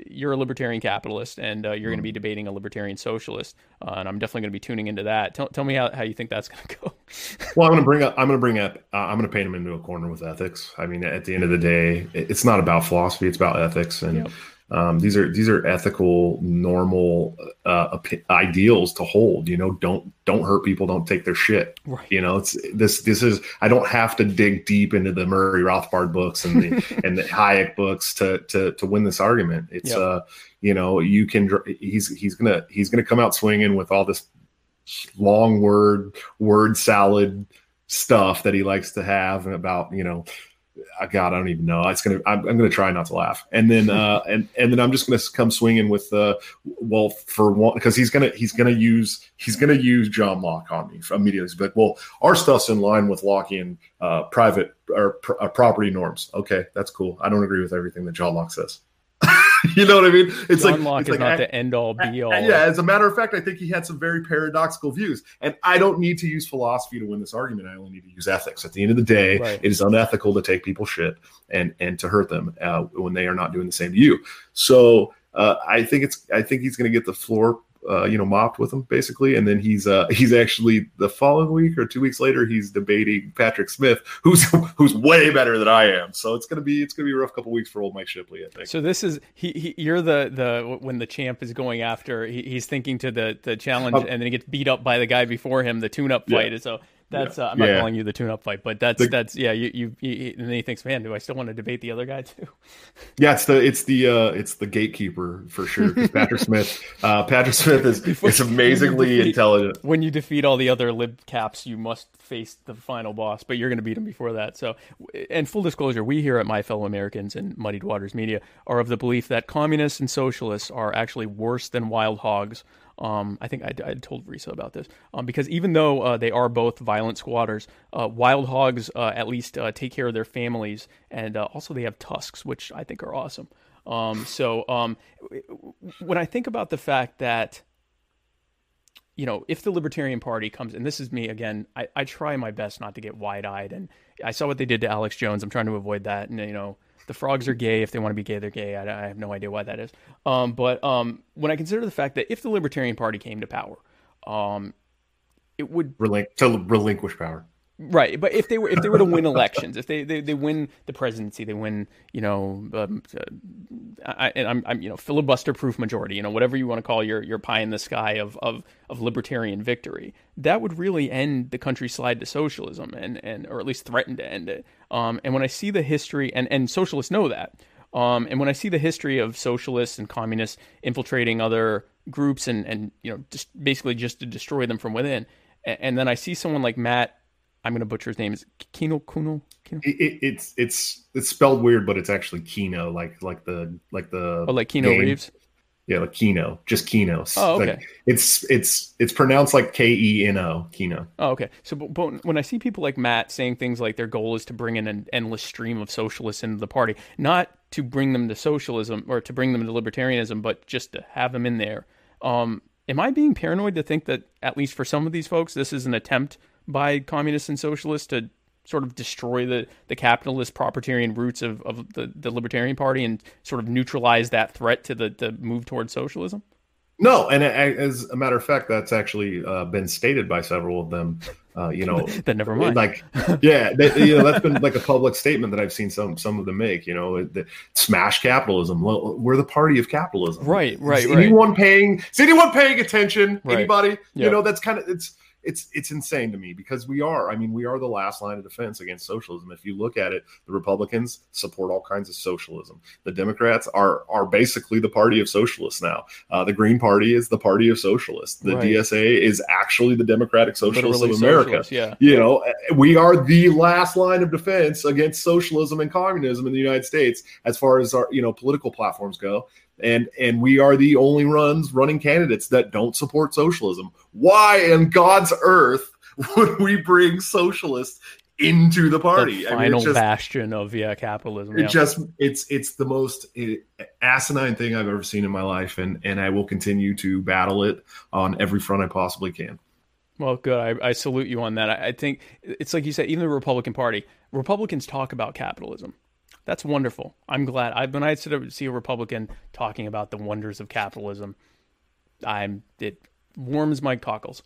Speaker 3: you're a libertarian capitalist and uh, you're going to be debating a libertarian socialist, uh, and I'm definitely going to be tuning into that. Tell, tell me how, how you think that's going to go. [LAUGHS]
Speaker 4: Well, I'm going to bring up. I'm going to bring up. Uh, I'm going to paint him into a corner with ethics. I mean, at the end of the day, it's not about philosophy; it's about ethics, and
Speaker 3: Yep.
Speaker 4: Um, these are these are ethical, normal uh, ideals to hold. You know, don't don't hurt people, don't take their shit.
Speaker 3: Right.
Speaker 4: You know, it's this. This is. I don't have to dig deep into the Murray Rothbard books and the [LAUGHS] and the Hayek books to to to win this argument. It's
Speaker 3: Yep.
Speaker 4: uh, you know, you can. He's he's gonna he's gonna come out swinging with all this long word word salad stuff that he likes to have and about you know god i don't even know. It's gonna i'm, I'm gonna try not to laugh. And then [LAUGHS] uh and and then i'm just gonna come swinging with uh well for one because he's gonna he's gonna use he's gonna use john locke on me immediately. He's like well our stuff's in line with lockean uh private or pr- uh, property norms. Okay that's cool. I don't agree with everything that john locke says [LAUGHS] you know what i mean it's
Speaker 3: John
Speaker 4: like
Speaker 3: Locke
Speaker 4: it's
Speaker 3: is
Speaker 4: like
Speaker 3: not
Speaker 4: I-
Speaker 3: the end all be all.
Speaker 4: yeah, as a matter of fact, I think he had some very paradoxical views. And I don't need to use philosophy to win this argument. I only need to use ethics. At the end of the day,
Speaker 3: Right.
Speaker 4: it is unethical to take people's shit and and to hurt them uh, when they are not doing the same to you. So uh, I think it's I think he's going to get the floor. Uh, you know, mopped with him basically, and then he's uh, [LAUGHS] he's actually the following week or two weeks later he's debating Patrick Smith, who's [LAUGHS] who's way better than I am. So it's gonna be it's gonna be a rough couple weeks for old Mike Shipley, I think.
Speaker 3: So this is he, he. You're the the when the champ is going after. He, he's thinking to the the challenge,
Speaker 4: Um,
Speaker 3: and then he gets beat up by the guy before him. The tune up
Speaker 4: Yeah.
Speaker 3: fight. So That's uh, I'm not
Speaker 4: Yeah.
Speaker 3: calling you the tune-up fight, but that's
Speaker 4: The-
Speaker 3: that's yeah. You, you you and then he thinks, man, do I still want to debate the other guy too?
Speaker 4: Yeah, it's the it's the uh it's the gatekeeper for sure. [LAUGHS] Patrick Smith, uh, Patrick Smith is is amazingly intelligent.
Speaker 3: when you defeat all the other lib caps, you must face the final boss, but you're going to beat him before that. So, and full disclosure, we here at My Fellow Americans and Muddied Waters Media are of the belief that communists and socialists are actually worse than wild hogs. Um, I think I, I told Risa about this um, because even though uh, they are both violent squatters, uh, wild hogs uh, at least uh, take care of their families, and uh, also they have tusks, which I think are awesome. Um, so um, when I think about the fact that you know, if the Libertarian Party comes, and this is me again, I, I try my best not to get wide eyed. And I saw what they did to Alex Jones. I'm trying to avoid that. And, you know, the frogs are gay. If they want to be gay, they're gay. I, I have no idea why that is. Um, but um, when I consider the fact that if the Libertarian Party came to power, um, it would
Speaker 4: Relinqu- to relinquish power.
Speaker 3: Right, but if they were if they were to win elections, if they, they, they win the presidency, they win you know, um, uh, I, and I'm, I'm you know filibuster proof majority, you know whatever you want to call your your pie in the sky of, of of libertarian victory, that would really end the country's slide to socialism and and or at least threaten to end it. Um, and when I see the history, and and socialists know that. Um, and when I see the history of socialists and communists infiltrating other groups and, and you know just basically just to destroy them from within, and, and then I see someone like Matt, I'm going to butcher his name, is Kino Kuno? Kino?
Speaker 4: It, it, it's it's it's spelled weird, but it's actually Kino, like like the like the
Speaker 3: Oh, like Kino
Speaker 4: game.
Speaker 3: Reeves?
Speaker 4: Yeah, like Kino, just Kino.
Speaker 3: Oh,
Speaker 4: Like,
Speaker 3: okay.
Speaker 4: it's it's it's pronounced like K E N O, Kino.
Speaker 3: Oh, okay. So, but, but when I see people like Matt saying things like their goal is to bring in an endless stream of socialists into the party, not to bring them to socialism or to bring them to libertarianism, but just to have them in there, um, am I being paranoid to think that at least for some of these folks, this is an attempt by communists and socialists to sort of destroy the, the capitalist propertarian roots of, of the, the libertarian party and sort of neutralize that threat to the, the move towards socialism?
Speaker 4: No, and as a matter of fact, that's actually uh, been stated by several of them. Uh, you know, [LAUGHS]
Speaker 3: Then never mind.
Speaker 4: like yeah, they, you know that's been like a public statement that I've seen some some of them make. You know, the, smash capitalism. We're the party of capitalism.
Speaker 3: Right, right,
Speaker 4: Is
Speaker 3: right.
Speaker 4: anyone paying? Is anyone paying attention?
Speaker 3: Right.
Speaker 4: Anybody?
Speaker 3: Yeah.
Speaker 4: You know, that's kind of it's it's it's insane to me because we are. I mean, we are the last line of defense against socialism. If you look at it, the Republicans support all kinds of socialism. The Democrats are are basically the party of socialists now. Uh, the Green Party is the party of socialists. The
Speaker 3: Right.
Speaker 4: DSA is actually the Democratic Socialists of America.
Speaker 3: socialists, yeah.
Speaker 4: You know, we are the last line of defense against socialism and communism in the United States as far as our you know political platforms go. And and we are the only ones running candidates that don't support socialism. Why in God's earth would we bring socialists into the party?
Speaker 3: The
Speaker 4: I mean,
Speaker 3: final
Speaker 4: just,
Speaker 3: bastion of yeah capitalism.
Speaker 4: it
Speaker 3: yeah.
Speaker 4: just it's it's the most eh, asinine thing I've ever seen in my life, and and I will continue to battle it on every front I possibly can.
Speaker 3: Well, good. I, I salute you on that. I, I think it's like you said, even the Republican Party, Republicans talk about capitalism. That's wonderful. I'm glad. I, when I see a Republican talking about the wonders of capitalism, I'm it warms my cockles.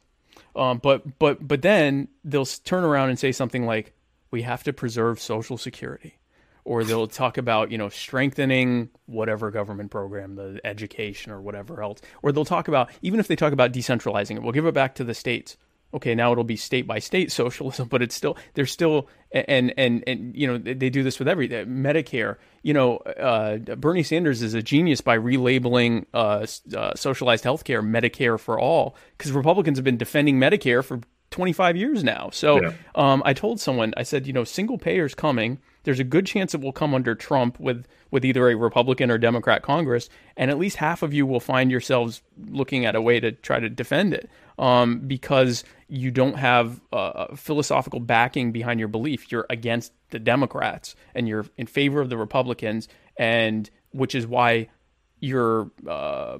Speaker 3: Um, but but but then they'll turn around and say something like, "We have to preserve Social Security," or they'll [LAUGHS] talk about you know strengthening whatever government program, the education or whatever else, or they'll talk about even if they talk about decentralizing it, we'll give it back to the states. Okay, now it'll be state by state [LAUGHS] socialism, but it's still there's still and and and you know they do this with every Medicare. You know, uh, Bernie Sanders is a genius by relabeling uh, uh, socialized healthcare Medicare for all because Republicans have been defending Medicare for 25 years now. So
Speaker 4: Yeah.
Speaker 3: um, I told someone, I said, you know, single payer's coming. There's a good chance it will come under Trump with with either a Republican or Democrat Congress, and at least half of you will find yourselves looking at a way to try to defend it, um, because you don't have uh, philosophical backing behind your belief. You're against the Democrats and you're in favor of the Republicans, and which is why your uh,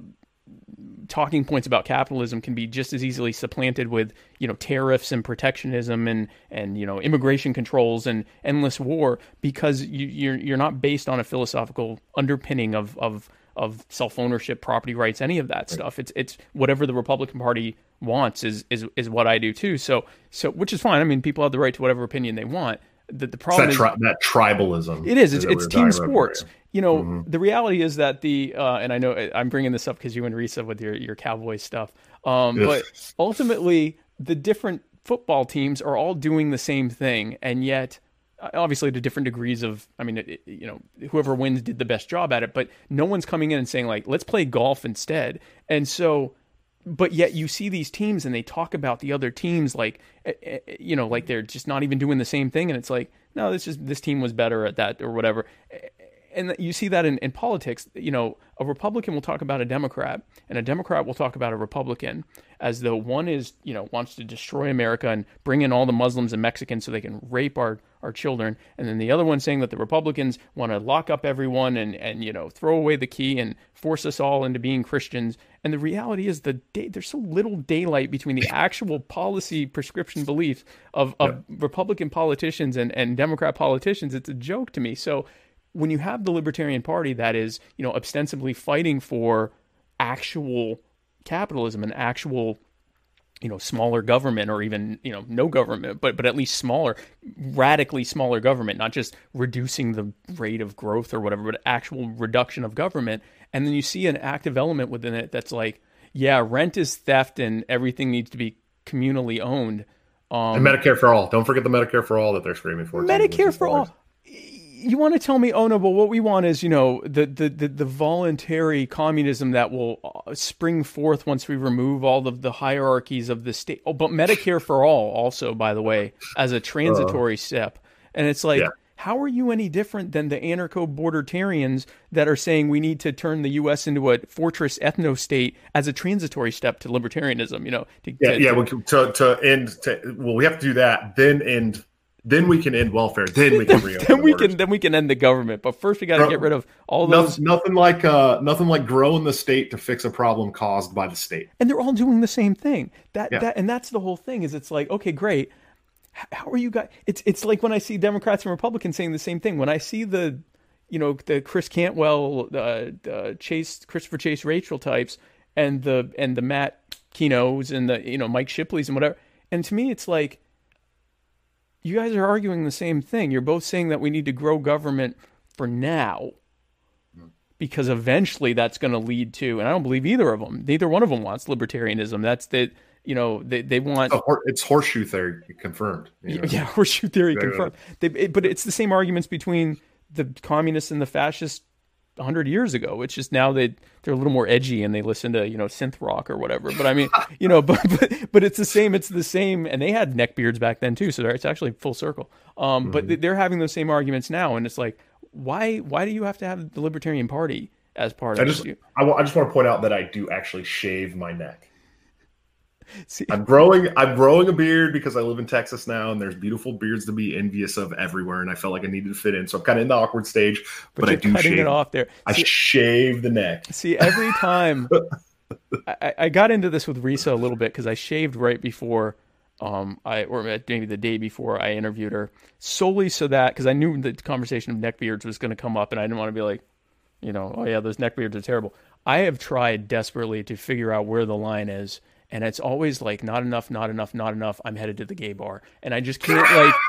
Speaker 3: talking points about capitalism can be just as easily supplanted with you know tariffs and protectionism and and you know immigration controls and endless war because you, you're you're not based on a philosophical underpinning of of of self ownership, property rights, any of that stuff. It's it's whatever the Republican Party wants is is is what I do too. So so which is fine. I mean, people have the right to whatever opinion they want. The, the problem
Speaker 4: that,
Speaker 3: is
Speaker 4: tri- that tribalism.
Speaker 3: it is. It's, it's team sports. You know,
Speaker 4: Mm-hmm.
Speaker 3: the reality is that the uh, and I know I'm bringing this up because you and Risa with your your Cowboys stuff. Um,
Speaker 4: Ugh.
Speaker 3: but ultimately, the different football teams are all doing the same thing, and yet uh, obviously to different degrees of i mean it, you know whoever wins did the best job at it but no one's coming in and saying like let's play golf instead and so but yet you see these teams and they talk about the other teams like eh, eh, you know like they're just not even doing the same thing and it's like no this is this team was better at that or whatever and you see that in, in politics you know a republican will talk about a democrat and a democrat will talk about a republican as though one is you know wants to destroy america and bring in all the muslims and mexicans so they can rape our our children and then the other one saying that the republicans want to lock up everyone and and you know throw away the key and force us all into being christians. And the reality is the day, there's so little daylight between the actual policy prescription beliefs of, of republican politicians and, and democrat politicians. It's a joke to me. So when you have the Libertarian Party that is, you know, ostensibly fighting for actual capitalism and actual you know smaller government or even you know no government but but at least smaller radically smaller government not just reducing the rate of growth or whatever but actual reduction of government and then you see an active element within it that's like yeah rent is theft and everything needs to be communally owned um,
Speaker 4: and Medicare for all. Don't forget the Medicare for all that they're screaming for.
Speaker 3: Medicare for all. You want to tell me, oh no, but what we want is, you know, the the the, the voluntary communism that will uh, spring forth once we remove all of the hierarchies of the state. Oh, but Medicare for all, also, by the way, as a transitory step. And it's like,
Speaker 4: Yeah.
Speaker 3: how are you any different than the anarcho-bordertarians that are saying we need to turn the U.S. into a fortress ethno-state as a transitory step to libertarianism? You know, to,
Speaker 4: Yeah,
Speaker 3: to-
Speaker 4: yeah.
Speaker 3: to-
Speaker 4: We, to to end. To, well, we have to do that. Then end. Then we can end welfare. Then we can [LAUGHS] reopen.
Speaker 3: then we
Speaker 4: borders.
Speaker 3: can then we can end the government. But first, we got to get rid of all
Speaker 4: No-
Speaker 3: those.
Speaker 4: nothing like uh, nothing like growing the state to fix a problem caused by the state.
Speaker 3: and they're all doing the same thing. That
Speaker 4: Yeah.
Speaker 3: that and that's the whole thing. Is it's like okay, great. How are you guys? It's it's like when I see Democrats and Republicans saying the same thing. When I see the, you know, the Chris Cantwell, uh, uh, Chase, Christopher Chase, Rachels types, and the and the Matt Kinos and the you know Mike Shipley's and whatever. And to me, it's like you guys are arguing the same thing. You're both saying that we need to grow government for now because eventually that's going to lead to, and I don't believe either of them. Neither one of them wants libertarianism. That's the, you know, they, they want,
Speaker 4: Oh, hor- It's horseshoe theory confirmed. you know?
Speaker 3: yeah, [LAUGHS] horseshoe theory
Speaker 4: Yeah,
Speaker 3: confirmed. They, it- but it's the same arguments between the communists and the fascists hundred years ago. It's just now they they're a little more edgy and they listen to you know synth rock or whatever. But I mean, [LAUGHS] you know, but, but but it's the same. It's the same, and they had neck beards back then too. So it's actually full circle. Um, but they're having those same arguments now, and it's like, why why do you have to have the Libertarian Party as part
Speaker 4: I
Speaker 3: of
Speaker 4: just
Speaker 3: it?
Speaker 4: I just want to point out that I do actually shave my neck. [LAUGHS]
Speaker 3: See,
Speaker 4: I'm growing I'm growing a beard because I live in Texas now and there's beautiful beards to be envious of everywhere and I felt like I needed to fit in. So I'm kind of in the awkward stage, but, I
Speaker 3: you're
Speaker 4: do
Speaker 3: cutting
Speaker 4: shave
Speaker 3: it off there.
Speaker 4: I
Speaker 3: See,
Speaker 4: shave the neck.
Speaker 3: See, every time [LAUGHS] I, I got into this with Risa a little bit because I shaved right before, um, I or maybe the day before I interviewed her, solely so that because I knew the conversation of neck beards was going to come up, and I didn't want to be like, you know, oh yeah, those neck beards are terrible. I have tried desperately to figure out where the line is, and it's always like not enough, not enough, not enough. I'm headed to the gay bar, and I just can't like. [LAUGHS]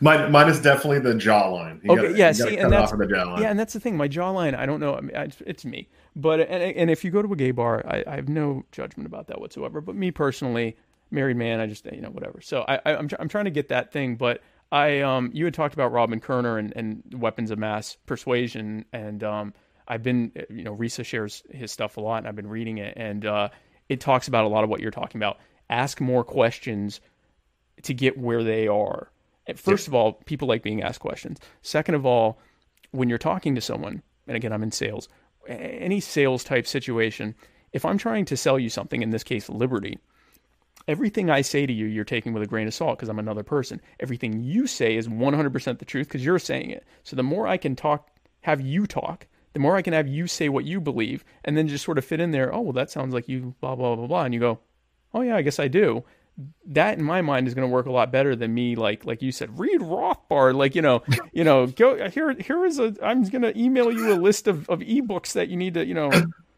Speaker 4: Mine, mine is definitely the jawline. You
Speaker 3: Okay,
Speaker 4: gotta-
Speaker 3: yeah, see, and that's
Speaker 4: the jawline.
Speaker 3: yeah, and that's the thing. My jawline, I don't know. I mean, I, it's me, but and, and if you go to a gay bar, I, I have no judgment about that whatsoever. But me personally, married man, I just you know whatever. So I, I I'm tr- I'm trying to get that thing, but I um you had talked about Robin Koerner and, and weapons of mass persuasion, and um I've been you know Risa shares his stuff a lot, and I've been reading it, and uh, it talks about a lot of what you're talking about. Ask more questions to get where they are. First of all, people like being asked questions. Second of all, when you're talking to someone, and again, I'm in sales, any sales type situation, if I'm trying to sell you something, in this case, liberty, everything I say to you, you're taking with a grain of salt because I'm another person. Everything you say is 100% the truth because you're saying it. So the more I can talk, have you talk, the more I can have you say what you believe, and then just sort of fit in there. Oh, well, that sounds like you, blah blah blah blah, and you go, oh yeah, I guess I do. That in my mind is going to work a lot better than me, like like you said, read Rothbard, like you know, [LAUGHS] you know, go here. Here is a. I'm going to email you a list of of ebooks that you need to, you know,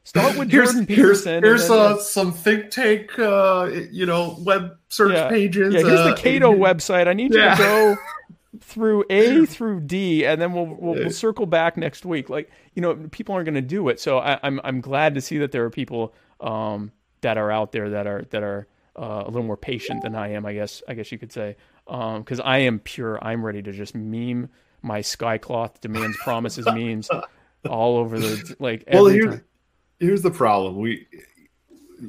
Speaker 3: start with
Speaker 4: Here's
Speaker 3: Jordan
Speaker 4: here's
Speaker 3: Peterson. and
Speaker 4: here's
Speaker 3: then-
Speaker 4: uh, some think tank uh, you know web search
Speaker 3: yeah.
Speaker 4: pages.
Speaker 3: Yeah, here's
Speaker 4: uh,
Speaker 3: the Cato website. I need you
Speaker 4: Yeah.
Speaker 3: to go [LAUGHS] through A [LAUGHS] through D, and then we'll we'll, we'll circle back next week. Like you know, people aren't going to do it. So I, I'm I'm glad to see that there are people um, that are out there that are that are uh, a little more patient than I am. I guess I guess you could say because I am pure. I'm ready to just meme my skycloth demands promises memes [LAUGHS] all over the like.
Speaker 4: Well, here's
Speaker 3: time.
Speaker 4: here's the problem. We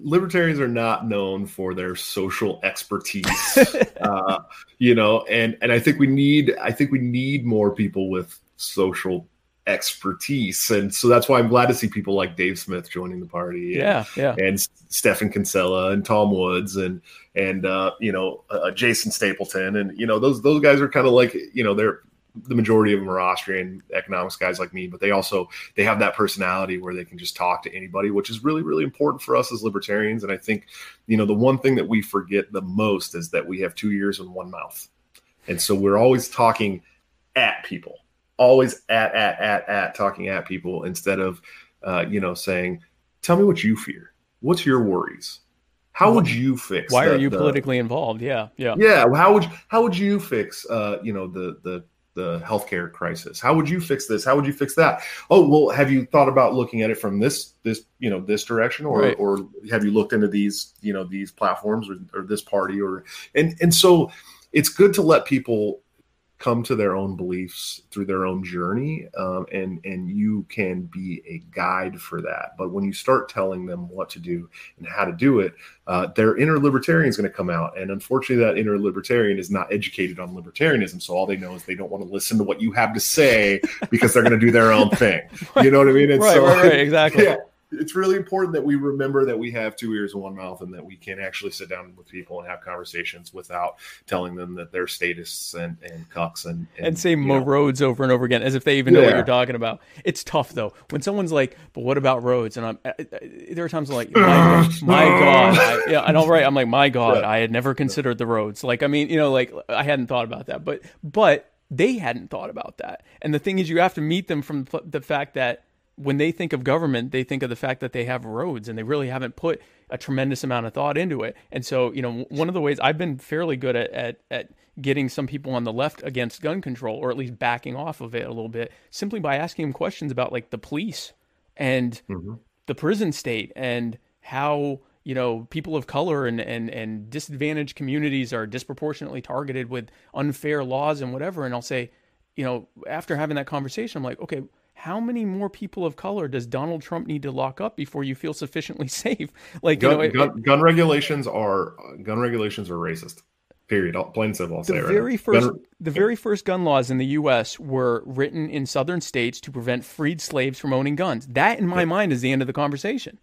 Speaker 4: libertarians are not known for their social expertise, [LAUGHS] uh, you know, and and I think we need I think we need more people with social expertise, and so that's why I'm glad to see people like Dave Smith joining the party. and-
Speaker 3: Yeah, yeah.
Speaker 4: and Stephen Kinsella and Tom Woods and and uh, you know uh, Jason Stapleton and you know those those guys are kind of like you know they're the majority of them are Austrian economics guys like me, but they also they have that personality where they can just talk to anybody, which is really really important for us as libertarians. And I think you know the one thing that we forget the most is that we have two ears and one mouth, and so we're always talking at people, always at at at at talking at people instead of uh, you know saying, "Tell me what you fear." What's your worries? How would you fix?
Speaker 3: Why are you
Speaker 4: the-
Speaker 3: politically involved? Yeah, yeah.
Speaker 4: Yeah, how would how would you fix? Uh, you know the the the healthcare crisis. How would you fix this? How would you fix that? Oh well, have you thought about looking at it from this this you know this direction, or
Speaker 3: Right.
Speaker 4: or have you looked into these you know these platforms or, or this party or and and so it's good to let people come to their own beliefs through their own journey um, and and you can be a guide for that. But when you start telling them what to do and how to do it uh, their inner libertarian is going to come out. And unfortunately that inner libertarian is not educated on libertarianism. So all they know is they don't want to listen to what you have to say because they're going to do their own thing. [LAUGHS] You know what i mean? And
Speaker 3: Right,
Speaker 4: so
Speaker 3: right, right, exactly. [LAUGHS]
Speaker 4: yeah it's really important that we remember that we have two ears and one mouth and that we can actually sit down with people and have conversations without telling them that they're statists and, and cucks and,
Speaker 3: and say mo
Speaker 4: know,
Speaker 3: roads over and over again as if they even know what you're talking about. It's tough though when someone's like, "But what about roads?" And I'm I, I, there are times I'm like, "My, [LAUGHS] my God, I, yeah, I know, right?" I'm like, "My God,
Speaker 4: Yeah.
Speaker 3: I had never considered the roads." Like, I mean, you know, like I hadn't thought about that, but but they hadn't thought about that. And the thing is, you have to meet them from the fact that when they think of government, they think of the fact that they have roads and they really haven't put a tremendous amount of thought into it. And so, you know, one of the ways I've been fairly good at, at, at getting some people on the left against gun control, or at least backing off of it a little bit, simply by asking them questions about like the police and mm-hmm. the prison state and how you know people of color and, and and disadvantaged communities are disproportionately targeted with unfair laws and whatever and i'll say you know after having that conversation i'm like okay how many more people of color does donald trump need to lock up before you feel sufficiently [LAUGHS] safe? Like you
Speaker 4: gun,
Speaker 3: know it-
Speaker 4: gun, gun regulations are gun regulations are racist period. Plain and simple i'll say
Speaker 3: the
Speaker 4: right
Speaker 3: very
Speaker 4: now.
Speaker 3: first
Speaker 4: Gun-
Speaker 3: the very first gun laws in the US were written in southern states to prevent freed slaves from owning guns. That in my mind is the end of the conversation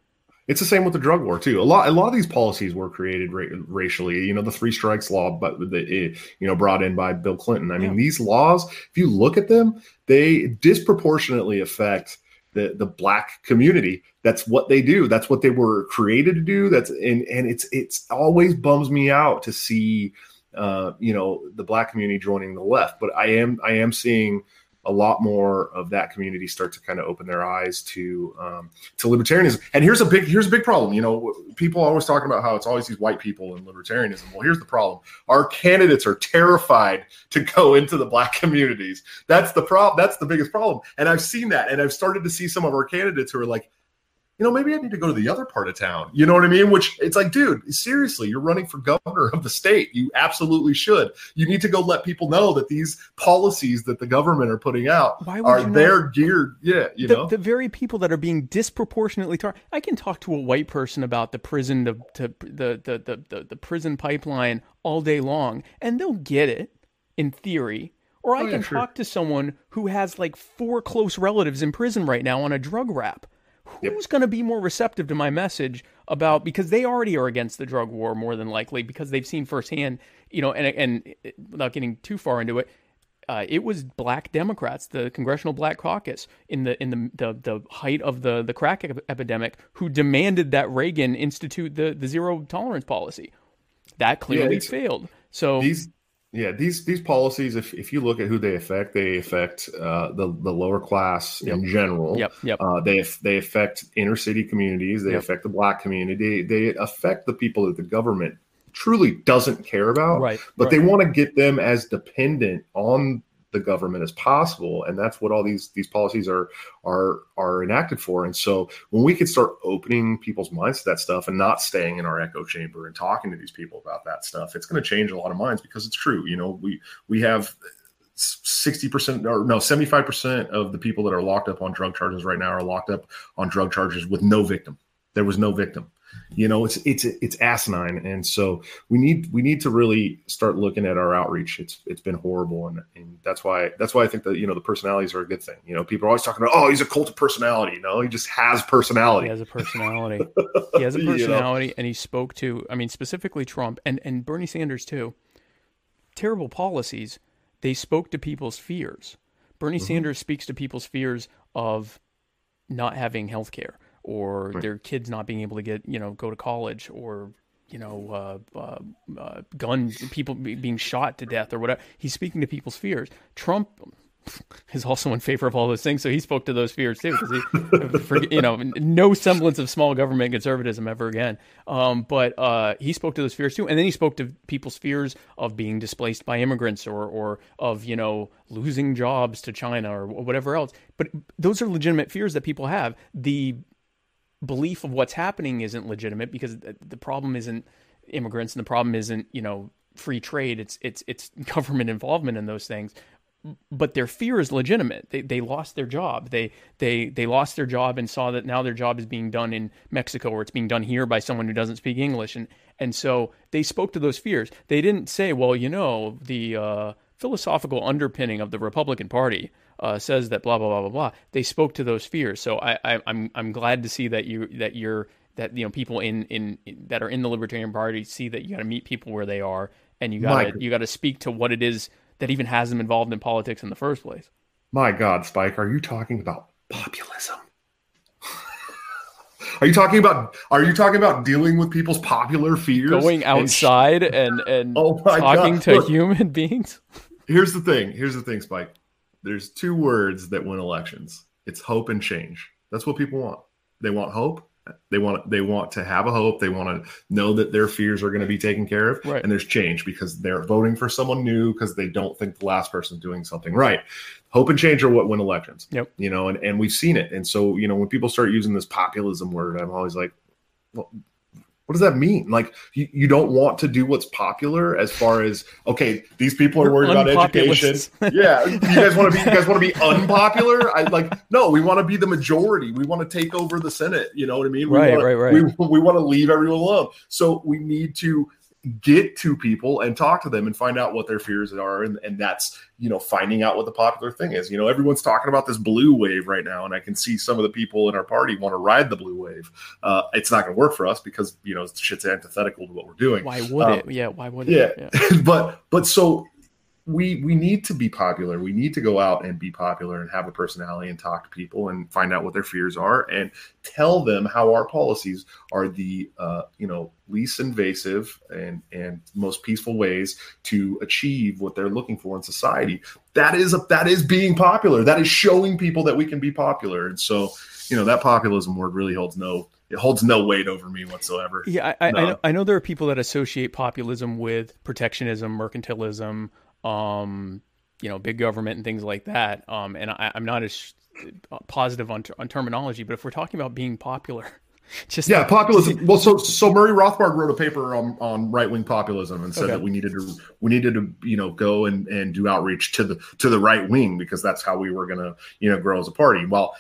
Speaker 4: It's the same with the drug war too. A lot, a lot of these policies were created ra- racially. You know, the three strikes law, but the it, you know brought in by Bill Clinton. I mean,
Speaker 3: Yeah.
Speaker 4: these laws, if you look at them, they disproportionately affect the the black community. That's what they do. That's what they were created to do. That's and and it's it's always bums me out to see, uh, you know, the black community joining the left. But I am I am seeing a lot more of that community start to kind of open their eyes to um, to libertarianism. And here's a big here's a big problem. You know, people always talking about how it's always these white people and libertarianism. Well, here's the problem: our candidates are terrified to go into the black communities. That's the problem. That's the biggest problem. And I've seen that, and I've started to see some of our candidates who are like. You know, maybe I need to go to the other part of town. You know what I mean? Which it's like, dude, seriously, you're running for governor of the state. You absolutely should. You need to go let people know that these policies that the government are putting out are they're geared. Yeah, you
Speaker 3: the,
Speaker 4: know.
Speaker 3: the very people that are being disproportionately targeted. I can talk to a white person about the prison to, to the, the, the, the, the prison pipeline all day long, and they'll get it in theory. Or I
Speaker 4: Oh, yeah,
Speaker 3: can
Speaker 4: sure.
Speaker 3: talk to someone who has like four close relatives in prison right now on a drug rap.
Speaker 4: Yep.
Speaker 3: Who's going to be more receptive to my message about because they already are against the drug war more than likely because they've seen firsthand, you know, and and without getting too far into it, uh, it was black Democrats, the Congressional Black Caucus, in the in the the, the height of the the crack ep- epidemic, who demanded that Reagan institute the the zero tolerance policy. That clearly
Speaker 4: it's-
Speaker 3: failed. So
Speaker 4: these yeah these these policies if, if you look at who they affect they affect uh, the the lower class in general
Speaker 3: Yep, yep.
Speaker 4: Uh, they they affect inner city communities they
Speaker 3: Yep.
Speaker 4: affect the black community they affect the people that the government truly doesn't care about
Speaker 3: Right,
Speaker 4: but
Speaker 3: right.
Speaker 4: they want to get them as dependent on the government as possible and that's what all these these policies are are are enacted for. And so when we can start opening people's minds to that stuff and not staying in our echo chamber and talking to these people about that stuff it's going to change a lot of minds because it's true. You know we we have 60% or no 75% of the people that are locked up on drug charges right now are locked up on drug charges with no victim. There was no victim you know it's it's it's asinine. And so we need we need to really start looking at our outreach. It's it's been horrible. And, and that's why that's why i think that you know the personalities are a good thing. You know people are always talking about oh he's a cult of personality. No, he just has personality.
Speaker 3: He has a personality. He has a personality [LAUGHS] you know? and he spoke to i mean specifically trump and and bernie sanders too. Terrible policies. They spoke to people's fears. Bernie mm-hmm. sanders speaks to people's fears of not having health care or right. their kids not being able to get you know go to college or you know uh, uh, uh, gun people being shot to death or whatever. He's speaking to people's fears. Trump [LAUGHS] is also in favor of all those things, so he spoke to those fears too. Because he, [LAUGHS] for, you know, no semblance of small government conservatism ever again. Um, but uh, he spoke to those fears too, and then he spoke to people's fears of being displaced by immigrants or or of you know losing jobs to China or whatever else. But those are legitimate fears that people have. The belief of what's happening isn't legitimate because the problem isn't immigrants and the problem isn't you know free trade. It's it's it's [LAUGHS] government involvement in those things. But their fear is legitimate. They they lost their job. They they they lost their job and saw that now their job is being done in Mexico or it's being done here by someone who doesn't speak English. And and so they spoke to those fears. They didn't say well you know the uh, philosophical underpinning of the Republican Party uh, says that blah blah blah blah blah. They spoke to those fears. So I, I, I'm, I'm glad to see that you that you're that you know people in, in, in that are in the Libertarian Party see that you got to meet people where they are and you got to you got to speak to what it is that even has them involved in politics in the first place.
Speaker 4: My God, Spike, are you talking about populism? [LAUGHS] Are you talking about are you talking about dealing with people's popular fears?
Speaker 3: Going outside and and, and oh talking God. to Look, human [LAUGHS] beings?
Speaker 4: Here's the thing. Here's the thing, Spike there's two words that win elections. It's hope and change. That's what people want. They want hope. They want they want to have a hope. They want to know that their fears are going to be taken care of.
Speaker 3: Right.
Speaker 4: And there's change because they're voting for someone new because they don't think the last person's doing something right. Hope and change are what win elections.
Speaker 3: Yep.
Speaker 4: You know, and, and we've seen it. And so, you know, when people start using this populism word, I'm always like, well, what does that mean? Like you, you don't want to do what's popular as far as okay, these people are worried about education. yeah, you guys want to be you guys want to be unpopular? I like no, we want to be the majority. We want to take over the Senate. You know what I mean?
Speaker 3: We right,
Speaker 4: wanna,
Speaker 3: right, right.
Speaker 4: We, we want to leave everyone alone. So we need to get to people and talk to them and find out what their fears are and, and that's you know finding out what the popular thing is. You know everyone's talking about this blue wave right now and i can see some of the people in our party want to ride the blue wave. Uh, it's not going to work for us because you know shit's antithetical to what we're doing.
Speaker 3: Why would um, it yeah why would
Speaker 4: it? yeah, yeah. [LAUGHS] but but so we we need to be popular. We need to go out and be popular and have a personality and talk to people and find out what their fears are and tell them how our policies are the uh, you know least invasive and and most peaceful ways to achieve what they're looking for in society. That is a, that is being popular. That is showing people that we can be popular. And so you know that populism word really holds no it holds no weight over me whatsoever.
Speaker 3: Yeah, I, no. I, know, I know there are people that associate populism with protectionism, mercantilism, um, you know, big government and things like that. Um, and I, am not as positive on, on terminology, but if we're talking about being popular, [LAUGHS] just
Speaker 4: yeah, populism. Well, so so Murray Rothbard wrote a paper on, on right wing populism and said okay. that we needed to we needed to you know go and, and do outreach to the to the right wing because that's how we were going to you know grow as a party. Well,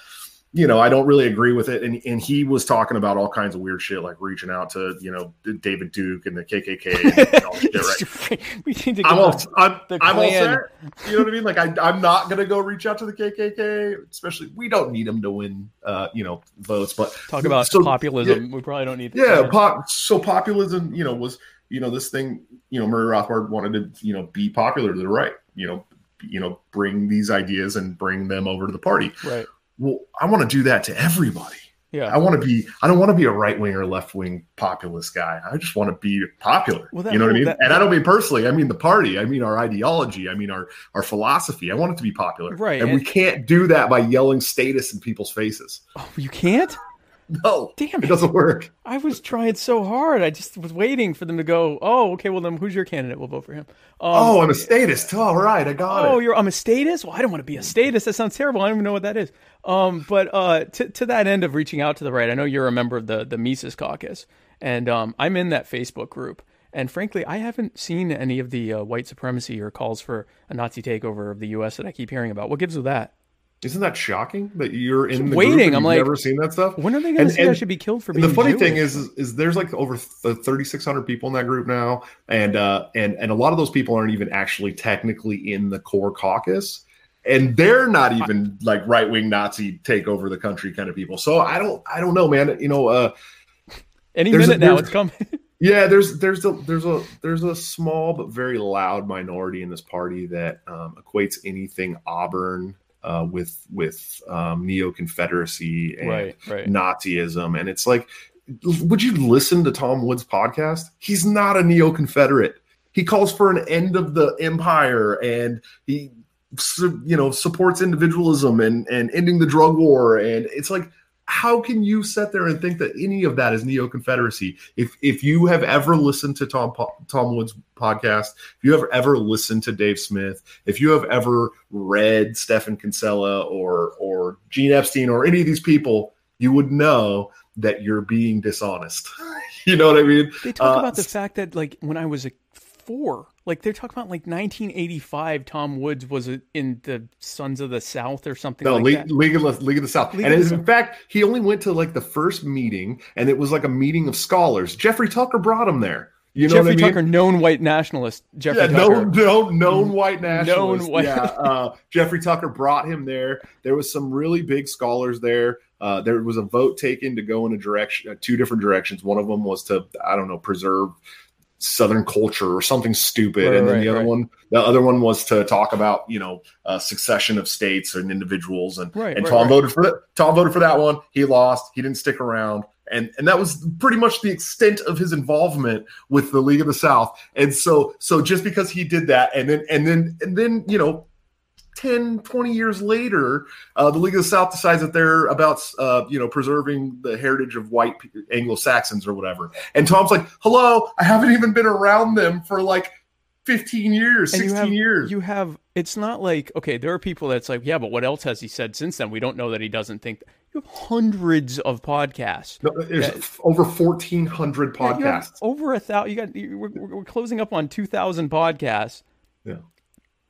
Speaker 4: you know, I don't really agree with it. And and he was talking about all kinds of weird shit, like reaching out to you know David Duke and the KKK. And [LAUGHS] right? [LAUGHS] we need to. I'm all, I'm, I'm all set. You know what I mean? Like I, I'm not gonna go reach out to the KKK. Especially, we don't need them to win, uh, you know, votes. But
Speaker 3: talk about so, populism. Yeah, we probably don't need.
Speaker 4: Yeah, pop. So populism, you know, was you know this thing. You know, Murray Rothbard wanted to you know be popular to the right. You know, you know, bring these ideas and bring them over to the party.
Speaker 3: Right
Speaker 4: well, I want to do that to everybody.
Speaker 3: Yeah.
Speaker 4: I want to be, I don't want to be a right wing or left wing populist guy. I just want to be popular. Well, that, you know what I mean? That, and I don't mean personally, I mean the party, I mean our ideology, I mean our, our philosophy. I want it to be popular.
Speaker 3: Right.
Speaker 4: And, and we can't do that by yelling status in people's faces.
Speaker 3: Oh, you can't?
Speaker 4: No,
Speaker 3: Damn
Speaker 4: it
Speaker 3: it.
Speaker 4: doesn't work.
Speaker 3: I was trying so hard. I just was waiting for them to go. Oh, okay. Well, then who's your candidate? We'll vote for him. Um,
Speaker 4: Oh, I'm a statist. All right, I got
Speaker 3: Oh,
Speaker 4: it.
Speaker 3: Oh, you're I'm a status. Well, I don't want to be a status. That sounds terrible. I don't even know what that is. Um, but uh, to to that end of reaching out to the right, I know you're a member of the the Mises Caucus, and um, I'm in that Facebook group. And frankly, I haven't seen any of the uh, white supremacy or calls for a Nazi takeover of the U.S. that I keep hearing about. What gives with that?
Speaker 4: Isn't that shocking that you're in the
Speaker 3: waiting. I'm like,
Speaker 4: never seen that stuff.
Speaker 3: When are they going to
Speaker 4: And-
Speaker 3: I should be killed for
Speaker 4: the funny
Speaker 3: Jewish?
Speaker 4: thing is, is, is there's like over 3,600 people in that group now, and uh, and and a lot of those people aren't even actually technically in the core caucus, and they're not even like right wing Nazi take over the country kind of people. So I don't I don't know, man. You know, uh,
Speaker 3: any
Speaker 4: there's a-
Speaker 3: minute now, it's coming. [LAUGHS]
Speaker 4: yeah, there's there's a there's a there's a small but very loud minority in this party that um, equates anything Auburn uh, with with um, neo Confederacy and
Speaker 3: right, right.
Speaker 4: Nazism, and it's like, would you listen to Tom Woods' podcast? He's not a neo Confederate. He calls for an end of the empire, and he you know supports individualism and and ending the drug war, and it's like how can you sit there and think that any of that is neo Confederacy? If if you have ever listened to Tom Tom Woods' podcast, if you have ever listened to Dave Smith, if you have ever read Stephen Kinsella or or Gene Epstein or any of these people, you would know that you're being dishonest. [LAUGHS] you know what I mean?
Speaker 3: They talk
Speaker 4: Uh,
Speaker 3: about the fact that like when I was a four, like they're talking about like 1985. Tom Woods was in the Sons of the South or something
Speaker 4: No,
Speaker 3: like
Speaker 4: League,
Speaker 3: that.
Speaker 4: League, of the, League of the South.
Speaker 3: League
Speaker 4: and in fact, he only went to like the first meeting, and it was like a meeting of scholars. Jeffrey Tucker brought him there. You know
Speaker 3: Jeffrey
Speaker 4: what I mean?
Speaker 3: Tucker, known white nationalist. Jeffrey
Speaker 4: yeah,
Speaker 3: Tucker.
Speaker 4: known, known, known white nationalist.
Speaker 3: Known white-
Speaker 4: Yeah, uh, [LAUGHS] Jeffrey Tucker brought him there. There was some really big scholars there. Uh, there was a vote taken to go in a direction, uh, two different directions. One of them was to, I don't know, preserve Southern culture or something stupid,
Speaker 3: Right,
Speaker 4: and then
Speaker 3: right,
Speaker 4: the other
Speaker 3: right.
Speaker 4: one, the other one was to talk about, you know, uh, succession of states and individuals. And
Speaker 3: Right,
Speaker 4: and Tom voted for that. Tom voted for that one. He lost. He didn't stick around. And, and that was pretty much the extent of his involvement with the League of the South. And so so just because he did that and then and then and then you know 10 20 years later uh, the League of the South decides that they're about uh, you know preserving the heritage of white Anglo-Saxons or whatever. And Tom's like, "Hello, I haven't even been around them for like 15 years,
Speaker 3: And
Speaker 4: 16
Speaker 3: you have,
Speaker 4: years."
Speaker 3: You have. It's not like okay. There are people that's like, yeah, but what else has he said since then? We don't know that he doesn't think. You have hundreds of podcasts.
Speaker 4: No, there's
Speaker 3: Yeah.
Speaker 4: f- over 1400
Speaker 3: Yeah, you have
Speaker 4: podcasts.
Speaker 3: over a thousand. You got. We're, we're closing up on two thousand podcasts.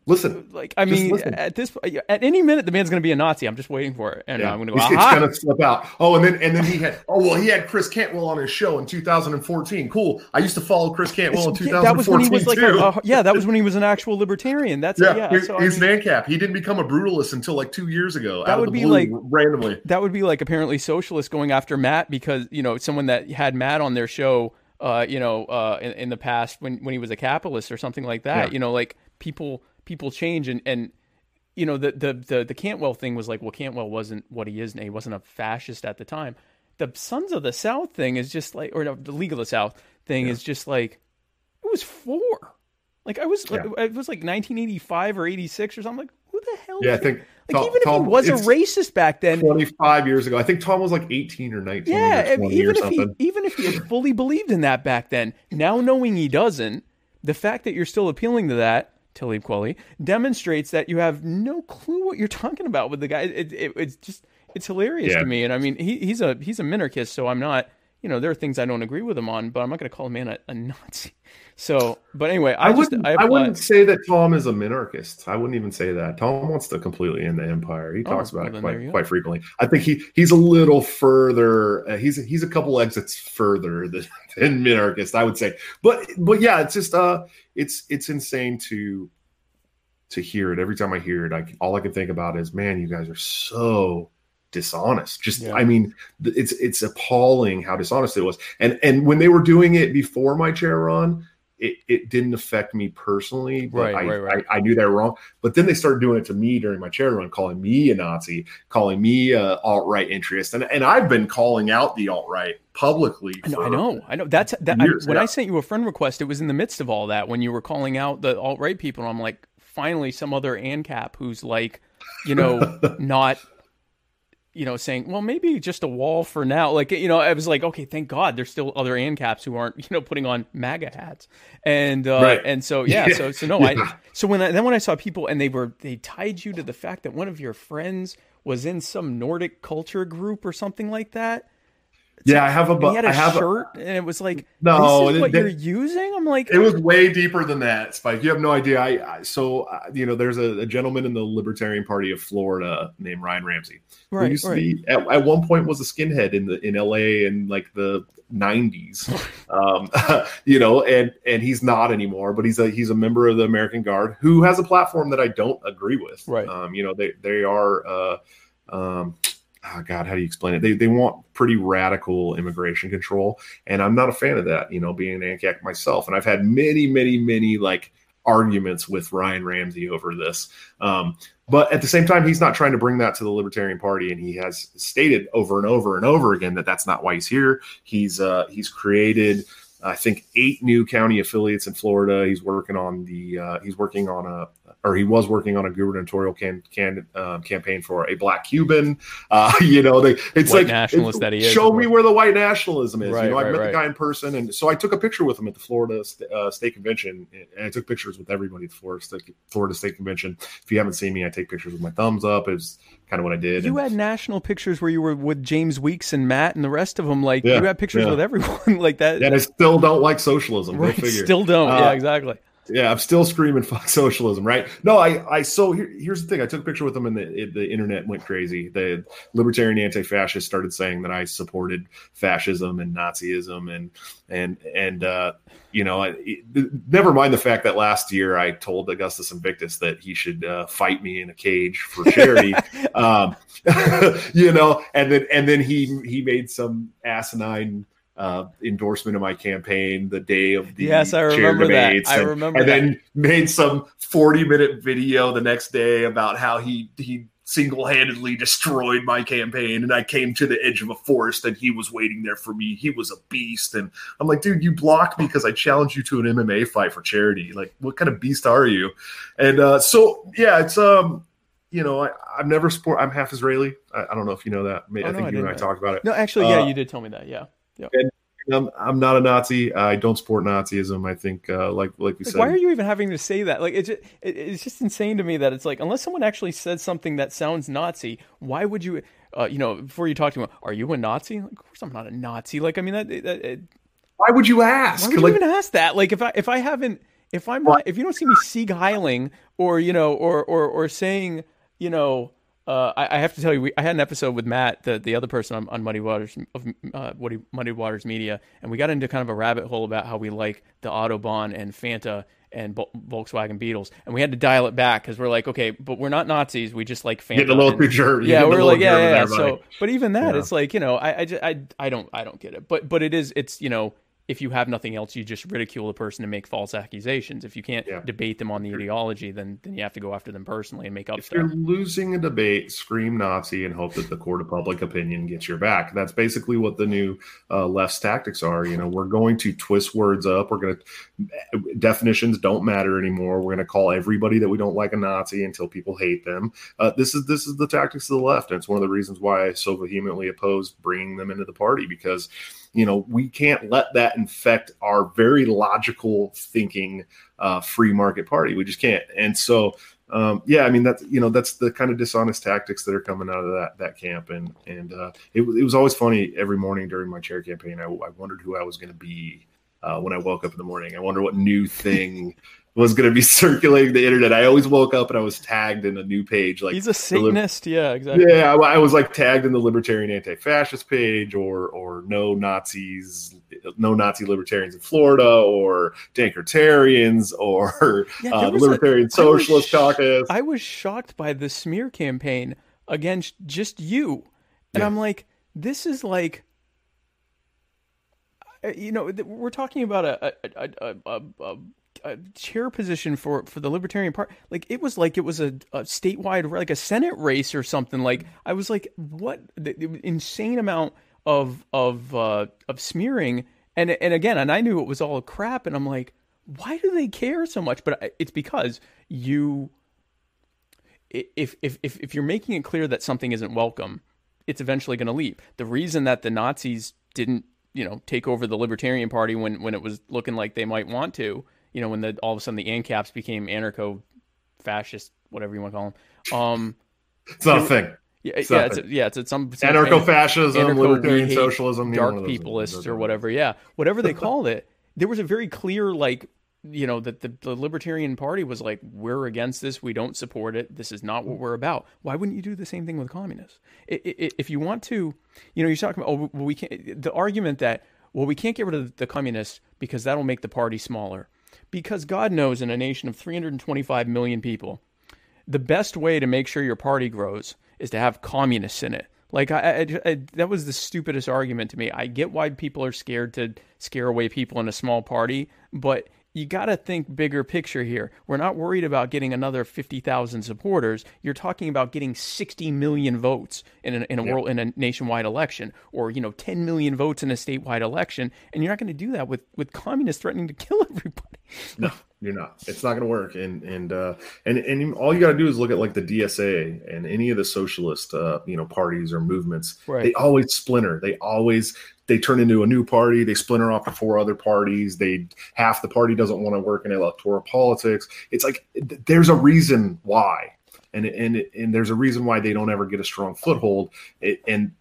Speaker 4: Listen,
Speaker 3: Like I mean,
Speaker 4: listen.
Speaker 3: at this at any minute, the man's going to be a Nazi. I'm just waiting for it, and
Speaker 4: Yeah,
Speaker 3: I'm going to go.
Speaker 4: it's, it's
Speaker 3: Aha!
Speaker 4: gonna slip out. Oh, and then and then he had oh well he had Chris Cantwell on his show in 2014. Cool. I used to follow Chris Cantwell in
Speaker 3: Yeah, [LAUGHS] that was when
Speaker 4: 2014
Speaker 3: he was like, a, a- yeah, that was when he was an actual libertarian. That's
Speaker 4: yeah,
Speaker 3: yeah.
Speaker 4: he-
Speaker 3: so I
Speaker 4: he's
Speaker 3: mean,
Speaker 4: an ANCAP. He didn't become a brutalist until like two years ago.
Speaker 3: That
Speaker 4: out of
Speaker 3: would
Speaker 4: the
Speaker 3: be
Speaker 4: blue,
Speaker 3: like-
Speaker 4: randomly.
Speaker 3: that would be like apparently socialist going after Matt because you know someone that had Matt on their show, uh, you know, uh, in, in the past when when he was a capitalist or something like that.
Speaker 4: Yeah.
Speaker 3: You know, like people people change and and you know the the the the Cantwell thing was like, well, Cantwell wasn't what he is now. He wasn't a fascist at the time. The Sons of the South thing is just like, or no, the League of the South thing is just like, it was four. Like I was,
Speaker 4: Yeah.
Speaker 3: it was like 1985 or 86 or something. Like who the hell?
Speaker 4: Yeah, I think
Speaker 3: like
Speaker 4: Tom-
Speaker 3: even if
Speaker 4: Tom-
Speaker 3: he was a racist back then,
Speaker 4: 25 years ago. I think Tom was like 18 or 19
Speaker 3: yeah,
Speaker 4: or 20
Speaker 3: even
Speaker 4: or
Speaker 3: if
Speaker 4: something.
Speaker 3: he even if he had fully believed in that back then, now knowing he doesn't, the fact that you're still appealing to that, Talib Kweli, demonstrates that you have no clue what you're talking about with the guy. It, it, it's just it's hilarious
Speaker 4: Yeah.
Speaker 3: to me, and I mean he, he's a he's a minarchist, so I'm not. You know, there are things I don't agree with him on, but I'm not going to call a man a, a Nazi. So, but anyway, I,
Speaker 4: I,
Speaker 3: just
Speaker 4: wouldn't.
Speaker 3: I,
Speaker 4: I, wouldn't say that Tom is a minarchist. I wouldn't even say that. Tom wants to completely end the empire. He
Speaker 3: Oh,
Speaker 4: talks
Speaker 3: well,
Speaker 4: about
Speaker 3: then
Speaker 4: it quite, quite frequently. I think he he's a little further. Uh, he's he's a couple exits further [LAUGHS] than, than minarchist. I would say. But but yeah, it's just uh, it's it's insane to to hear it. Every time I hear it, I all I can think about is, man, you guys are so dishonest. Just
Speaker 3: Yeah.
Speaker 4: I mean, it's it's appalling how dishonest it was. And and when they were doing it before my chair run, it, it didn't affect me personally, but
Speaker 3: Right,
Speaker 4: I,
Speaker 3: right, right.
Speaker 4: I, I knew they were wrong. But then they started doing it to me during my chair run, calling me a Nazi, calling me a alt right interest, and and I've been calling out the alt right publicly.
Speaker 3: I know, I know, I know. That's that. I, when
Speaker 4: yeah.
Speaker 3: I sent you a friend request, it was in the midst of all that when you were calling out the alt right people. And I'm like, finally, some other ANCAP who's like, you know, [LAUGHS] not you know, saying, well, maybe just a wall for now. Like, you know, I was like, okay, thank God there's still other ANCAPs who aren't, [LAUGHS] you know, putting on MAGA hats. And, uh,
Speaker 4: Right.
Speaker 3: and so, yeah, [LAUGHS]
Speaker 4: Yeah.
Speaker 3: so, so no,
Speaker 4: Yeah.
Speaker 3: I, so when I, then when I saw people and they were, they tied you to the fact that one of your friends was in some Nordic culture group or something like that.
Speaker 4: Yeah, I have a. Bu-
Speaker 3: he had a
Speaker 4: I have a-
Speaker 3: shirt and it was like,
Speaker 4: No,
Speaker 3: this is what
Speaker 4: they-
Speaker 3: you're using. I'm like,
Speaker 4: It was way deeper than that, Spike. You have no idea. I, I so uh, you know, there's a, a gentleman in the Libertarian Party of Florida named Ryan Ramsey, right, who
Speaker 3: right,
Speaker 4: used to be at, at one point was a skinhead in the in LA in like the 90s. [LAUGHS] um, [LAUGHS] you know, and and he's not anymore, but he's a he's a member of the American Guard who has a platform that I don't agree with.
Speaker 3: Right.
Speaker 4: Um, you know, they they are. Uh, um, oh God, how do you explain it? They they want pretty radical immigration control, and I'm not a fan of that. You know, being an ANCAP myself, and I've had many, many, many like arguments with Ryan Ramsey over this. Um, but at the same time, he's not trying to bring that to the Libertarian Party, and he has stated over and over and over again that that's not why he's here. He's uh, he's created. I think eight new county affiliates in Florida. He's working on the. Uh, he's working on a, or he was working on a gubernatorial can, can uh, campaign for a black Cuban. Uh, [LAUGHS] you know, they, it's
Speaker 3: White
Speaker 4: like
Speaker 3: nationalist
Speaker 4: it's-
Speaker 3: that he is,
Speaker 4: Show me where the white nationalism is.
Speaker 3: Right,
Speaker 4: you know, I
Speaker 3: right,
Speaker 4: met
Speaker 3: right.
Speaker 4: the guy in person, and so I took a picture with him at the Florida uh, State Convention, and I took pictures with everybody at the Florida State, Florida State Convention. If you haven't seen me, I take pictures with my thumbs up. Is kind of what I did.
Speaker 3: You
Speaker 4: And-
Speaker 3: had national pictures where you were with James Weeks and Matt and the rest of them. Like
Speaker 4: Yeah,
Speaker 3: you had pictures
Speaker 4: yeah.
Speaker 3: with everyone [LAUGHS] like that.
Speaker 4: and I still don't like socialism.
Speaker 3: Right? Still don't.
Speaker 4: Uh,
Speaker 3: yeah, exactly.
Speaker 4: Yeah, I'm still screaming fuck [LAUGHS] socialism, right? No, I, I so here, here's the thing. I took a picture with them, and the it, the internet went crazy. The libertarian anti-fascists started saying that I supported fascism and Nazism, and and and uh, you know, it- never mind the fact that last year I told Augustus Invictus that he should uh, fight me in a cage for charity. [LAUGHS] um, [LAUGHS] you know, and then and then he he made some asinine. Uh, endorsement of my campaign the day of the
Speaker 3: Yes, I remember that. I
Speaker 4: and-
Speaker 3: remember
Speaker 4: and
Speaker 3: that.
Speaker 4: then made some 40 minute video the next day about how he he single-handedly destroyed my campaign and I came to the edge of a forest and he was waiting there for me. He was a beast and I'm like, dude, you blocked me because I challenged you to an MMA fight for charity. Like, what kind of beast are you? And uh so yeah, it's um you know, I, I've never support. I'm half Israeli. I, I don't know if you know that. I,
Speaker 3: Oh, no,
Speaker 4: think
Speaker 3: I
Speaker 4: you and I
Speaker 3: know.
Speaker 4: talked about it.
Speaker 3: No, actually, yeah,
Speaker 4: uh,
Speaker 3: you did tell me that. Yeah.
Speaker 4: I'm, I'm not a Nazi. I don't support Nazism. I think, uh, like like we
Speaker 3: Like,
Speaker 4: said,
Speaker 3: why are you even having to say that? Like, it's just, it, it's just insane to me that it's like, unless someone actually said something that sounds Nazi, why would you, uh, you know, before you talk to him, are you a Nazi? Like, of course, I'm not a Nazi. Like, I mean, that, that, it,
Speaker 4: why would you ask?
Speaker 3: Why would
Speaker 4: Like,
Speaker 3: you even ask that? Like if I if I haven't if I'm not if you don't see me Sieg heiling or you know or or or saying you know uh, I, I have to tell you we, I had an episode with Matt the the other person on, on Muddy Waters of uh, Muddy, Muddy Waters Media and we got into kind of a rabbit hole about how we like the Autobahn and Fanta and Vol- Volkswagen Beetles and we had to dial it back because we're like okay but we're not Nazis we just like Fanta
Speaker 4: getting a little
Speaker 3: and-
Speaker 4: German.
Speaker 3: yeah, we're like, yeah, yeah. yeah.
Speaker 4: There,
Speaker 3: So, but even that,
Speaker 4: Yeah.
Speaker 3: it's like you know, I, I, just, I, I don't, I don't get it. But, but it is, it's you know, if you have nothing else, you just ridicule the person and make false accusations. If you can't
Speaker 4: Yeah.
Speaker 3: debate them on the ideology, then then you have to go after them personally and make up
Speaker 4: If
Speaker 3: stuff.
Speaker 4: you're losing a debate, scream Nazi and hope that the court of public opinion gets your back. That's basically what the new uh, left's tactics are. You know, we're going to twist words up. We're going to definitions don't matter anymore. We're going to call everybody that we don't like a Nazi until people hate them. Uh, this is this is the tactics of the left, and it's one of the reasons why I so vehemently oppose bringing them into the party because you know we can't let that infect our very logical thinking uh, free market party. We just can't, and so um, yeah, I mean that's you know that's the kind of dishonest tactics that are coming out of that that camp, and and uh, it, it was always funny every morning during my chair campaign. I, I wondered who I was going to be uh, when I woke up in the morning. I wonder what new thing was going to be [LAUGHS] circulating the internet. I always woke up and I was tagged in a new page, like
Speaker 3: He's a Satanist, yeah, exactly.
Speaker 4: yeah, I, I was like tagged in the libertarian anti-fascist page, or or no Nazis, no Nazi libertarians in Florida, or Dankertarians, or
Speaker 3: Yeah, [LAUGHS]
Speaker 4: uh,
Speaker 3: there
Speaker 4: the
Speaker 3: was a-
Speaker 4: Libertarian
Speaker 3: I was
Speaker 4: Socialist
Speaker 3: sh-
Speaker 4: Caucus.
Speaker 3: I was shocked by the smear campaign against just you, and
Speaker 4: Yeah.
Speaker 3: I'm like, this is like. uh, You know, we're talking about a a, a, a, a, chair position for for the Libertarian Party. Like it was like it was a, a statewide, like a Senate race or something. Like I was like, what the, the insane amount of of uh, of smearing. And and again, and I knew it was all crap. And I'm like, why do they care so much? But it's because you if if if if you're making it clear that something isn't welcome, it's eventually going to leave. The reason that the Nazis didn't, you know, take over the Libertarian Party when when it was looking like they might want to, you know, when the all of a sudden the ANCAPs became anarcho fascist, whatever you want to call them. Um,
Speaker 4: It's not a thing.
Speaker 3: yeah,
Speaker 4: It's
Speaker 3: yeah, it's,
Speaker 4: that.
Speaker 3: yeah, it's, it's some, some
Speaker 4: Anarcho fascism,
Speaker 3: anarcho,
Speaker 4: libertarian socialism,
Speaker 3: dark
Speaker 4: one of those-
Speaker 3: peopleists or whatever. Yeah, whatever they [LAUGHS] called it, there was a very clear like you know that the, the Libertarian Party was like, we're against this, we don't support it, this is not what we're about. Why wouldn't you do the same thing with communists? If you want to, you know, you're talking about oh, well, we can't. The argument that well, we can't get rid of the communists because that'll make the party smaller. Because God knows, in a nation of 325 million people, the best way to make sure your party grows is to have communists in it. Like I, I, I, that was the stupidest argument to me. I get why people are scared to scare away people in a small party, but you got to think bigger picture here. We're not worried about getting another 50,000 supporters. You're talking about getting 60 million votes in a, in a world in a nationwide election or, you know, 10 million votes in a statewide election, and you're not going to do that with with communists threatening to kill [LAUGHS] everybody.
Speaker 4: No, you're not. It's not going to work. And and uh, and and all you got to do is look at like the DSA and any of the socialist uh, you know parties or movements.
Speaker 3: Right.
Speaker 4: They always splinter. They always they turn into a new party. They splinter off to four other parties. They half the party doesn't want to work in electoral politics. It's like th- there's a reason why, and and and there's a reason why they don't ever get a strong foothold. It, and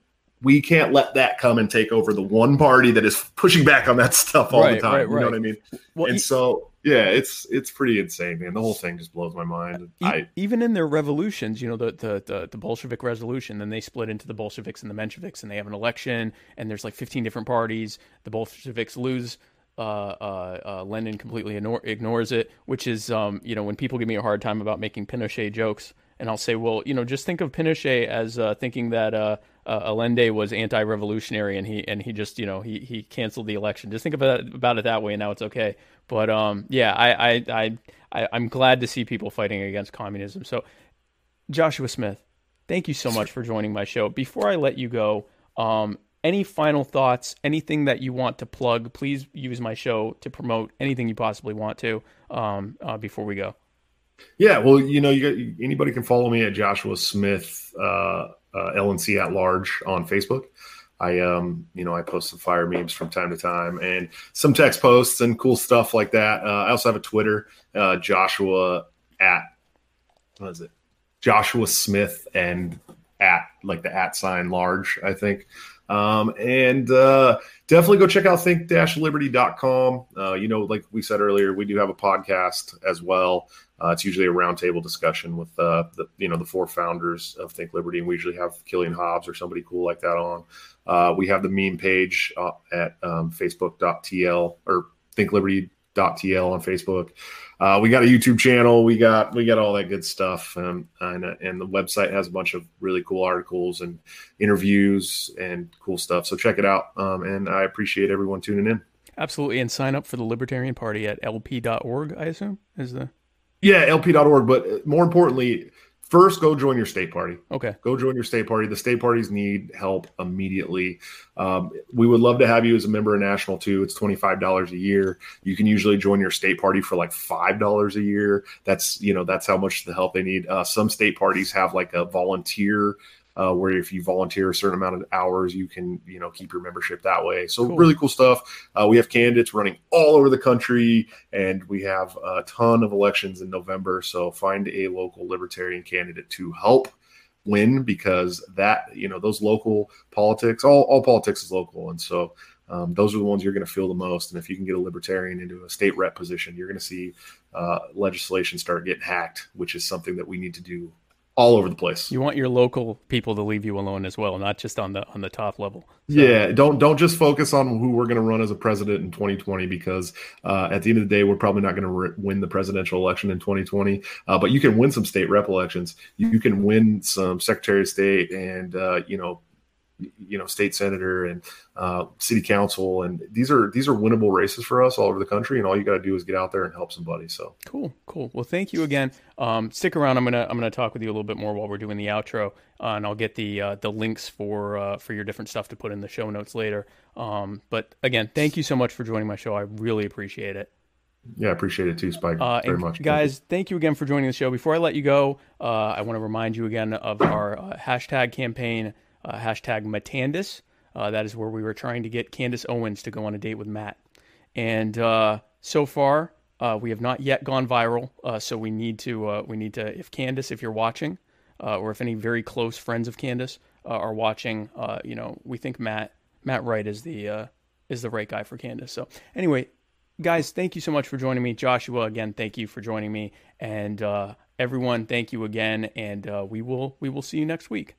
Speaker 4: we can't let that come and take over the one party that is pushing back on that stuff all
Speaker 3: Right,
Speaker 4: the time.
Speaker 3: right,
Speaker 4: You know what I mean?
Speaker 3: Well,
Speaker 4: and so yeah, it's it's pretty insane, man. The whole thing just blows my mind.
Speaker 3: E-
Speaker 4: I
Speaker 3: even in their revolutions, you know, the, the the the Bolshevik resolution, then they split into the Bolsheviks and the Mensheviks, and they have an election, and there's like 15 different parties. The Bolsheviks lose. Uh, uh, uh, Lenin completely ignore, ignores it, which is, um, you know, when people give me a hard time about making Pinochet jokes, and I'll say, well, you know, just think of Pinochet as uh, thinking that uh, Allende was anti-revolutionary, and he and he just, you know, he he canceled the election. Just think about it, about it that way, and now it's okay. But um, yeah, I I, I I I'm glad to see people fighting against communism. So Joshua Smith, thank you so much for joining my show. Before I let you go, um, any final thoughts, anything that you want to plug, please use my show to promote anything you possibly want to um, uh, before we go.
Speaker 4: yeah, well, you know, you got anybody can follow me at Joshua Smith uh, uh, LNC at large on Facebook. I um, you know, I post some fire memes from time to time and some text posts and cool stuff like that. Uh, I also have a Twitter, uh, Joshua at what is it? Joshua Smith and at like the at sign large, I think. Um, and uh, definitely go check out think-liberty.com. Uh, you know, like we said earlier, we do have a podcast as well. Uh, it's usually a roundtable discussion with uh, the you know the four founders of Think Liberty, and we usually have Killian Hobbs or somebody cool like that on. Uh, we have the meme page uh, at um, facebook.tl or thinkliberty.tl on Facebook. Uh, we got a YouTube channel. We got we got all that good stuff, um, and and the website has a bunch of really cool articles and interviews and cool stuff. So check it out. Um, and I appreciate everyone tuning in.
Speaker 3: Absolutely, and sign up for the Libertarian Party at lp.org. I assume is the
Speaker 4: Yeah, lp.org. But more importantly, first go join your state party.
Speaker 3: okay.
Speaker 4: Go join your state party. The state parties need help immediately. Um, we would love to have you as a member of National too. It's twenty five dollars a year. You can usually join your state party for like five dollars a year. That's you know that's how much the help they need. Uh, some state parties have like a volunteer. Uh, where if you volunteer a certain amount of hours, you can you know keep your membership that way. So
Speaker 3: Cool.
Speaker 4: really cool stuff. Uh, we have candidates running all over the country, and we have a ton of elections in November. So find a local libertarian candidate to help win because that you know those local politics all, all politics is local and so um, those are the ones you're going to feel the most and if you can get a libertarian into a state rep position you're going to see uh, legislation start getting hacked which is something that we need to do all over the place.
Speaker 3: You want your local people to leave you alone as well, not just on the on the top level.
Speaker 4: yeah don't don't just focus on who we're going to run as a president in 2020 because uh, at the end of the day we're probably not going to re- win the presidential election in 2020 uh, but you can win some state rep elections. You can win some secretary of state and uh, you know you know state senator and uh, city council and these are these are winnable races for us all over the country and all you got to do is get out there and help somebody so
Speaker 3: Cool, cool. Well, thank you again. Um, stick around. I'm gonna I'm gonna talk with you a little bit more while we're doing the outro, uh, and I'll get the uh, the links for uh, for your different stuff to put in the show notes later. Um, but again, thank you so much for joining my show. I really appreciate it.
Speaker 4: yeah i appreciate it too spike
Speaker 3: Uh,
Speaker 4: very much
Speaker 3: guys, thank you again for joining the show. Before I let you go, uh, I want to remind you again of our uh, hashtag campaign
Speaker 1: uh, hashtag Matandis. Uh, that is where we were trying to get Candace Owens to go on a date with Matt. And uh, so far, uh, we have not yet gone viral. Uh, so we need to, uh, we need to, if Candace, if you're watching, or if any very close friends of Candace are watching, you know, we think Matt, Matt Wright is the, is the right guy for Candace. So anyway, guys, thank you so much for joining me. Joshua, again, thank you for joining me. And everyone, thank you again. And we will, we will see you next week.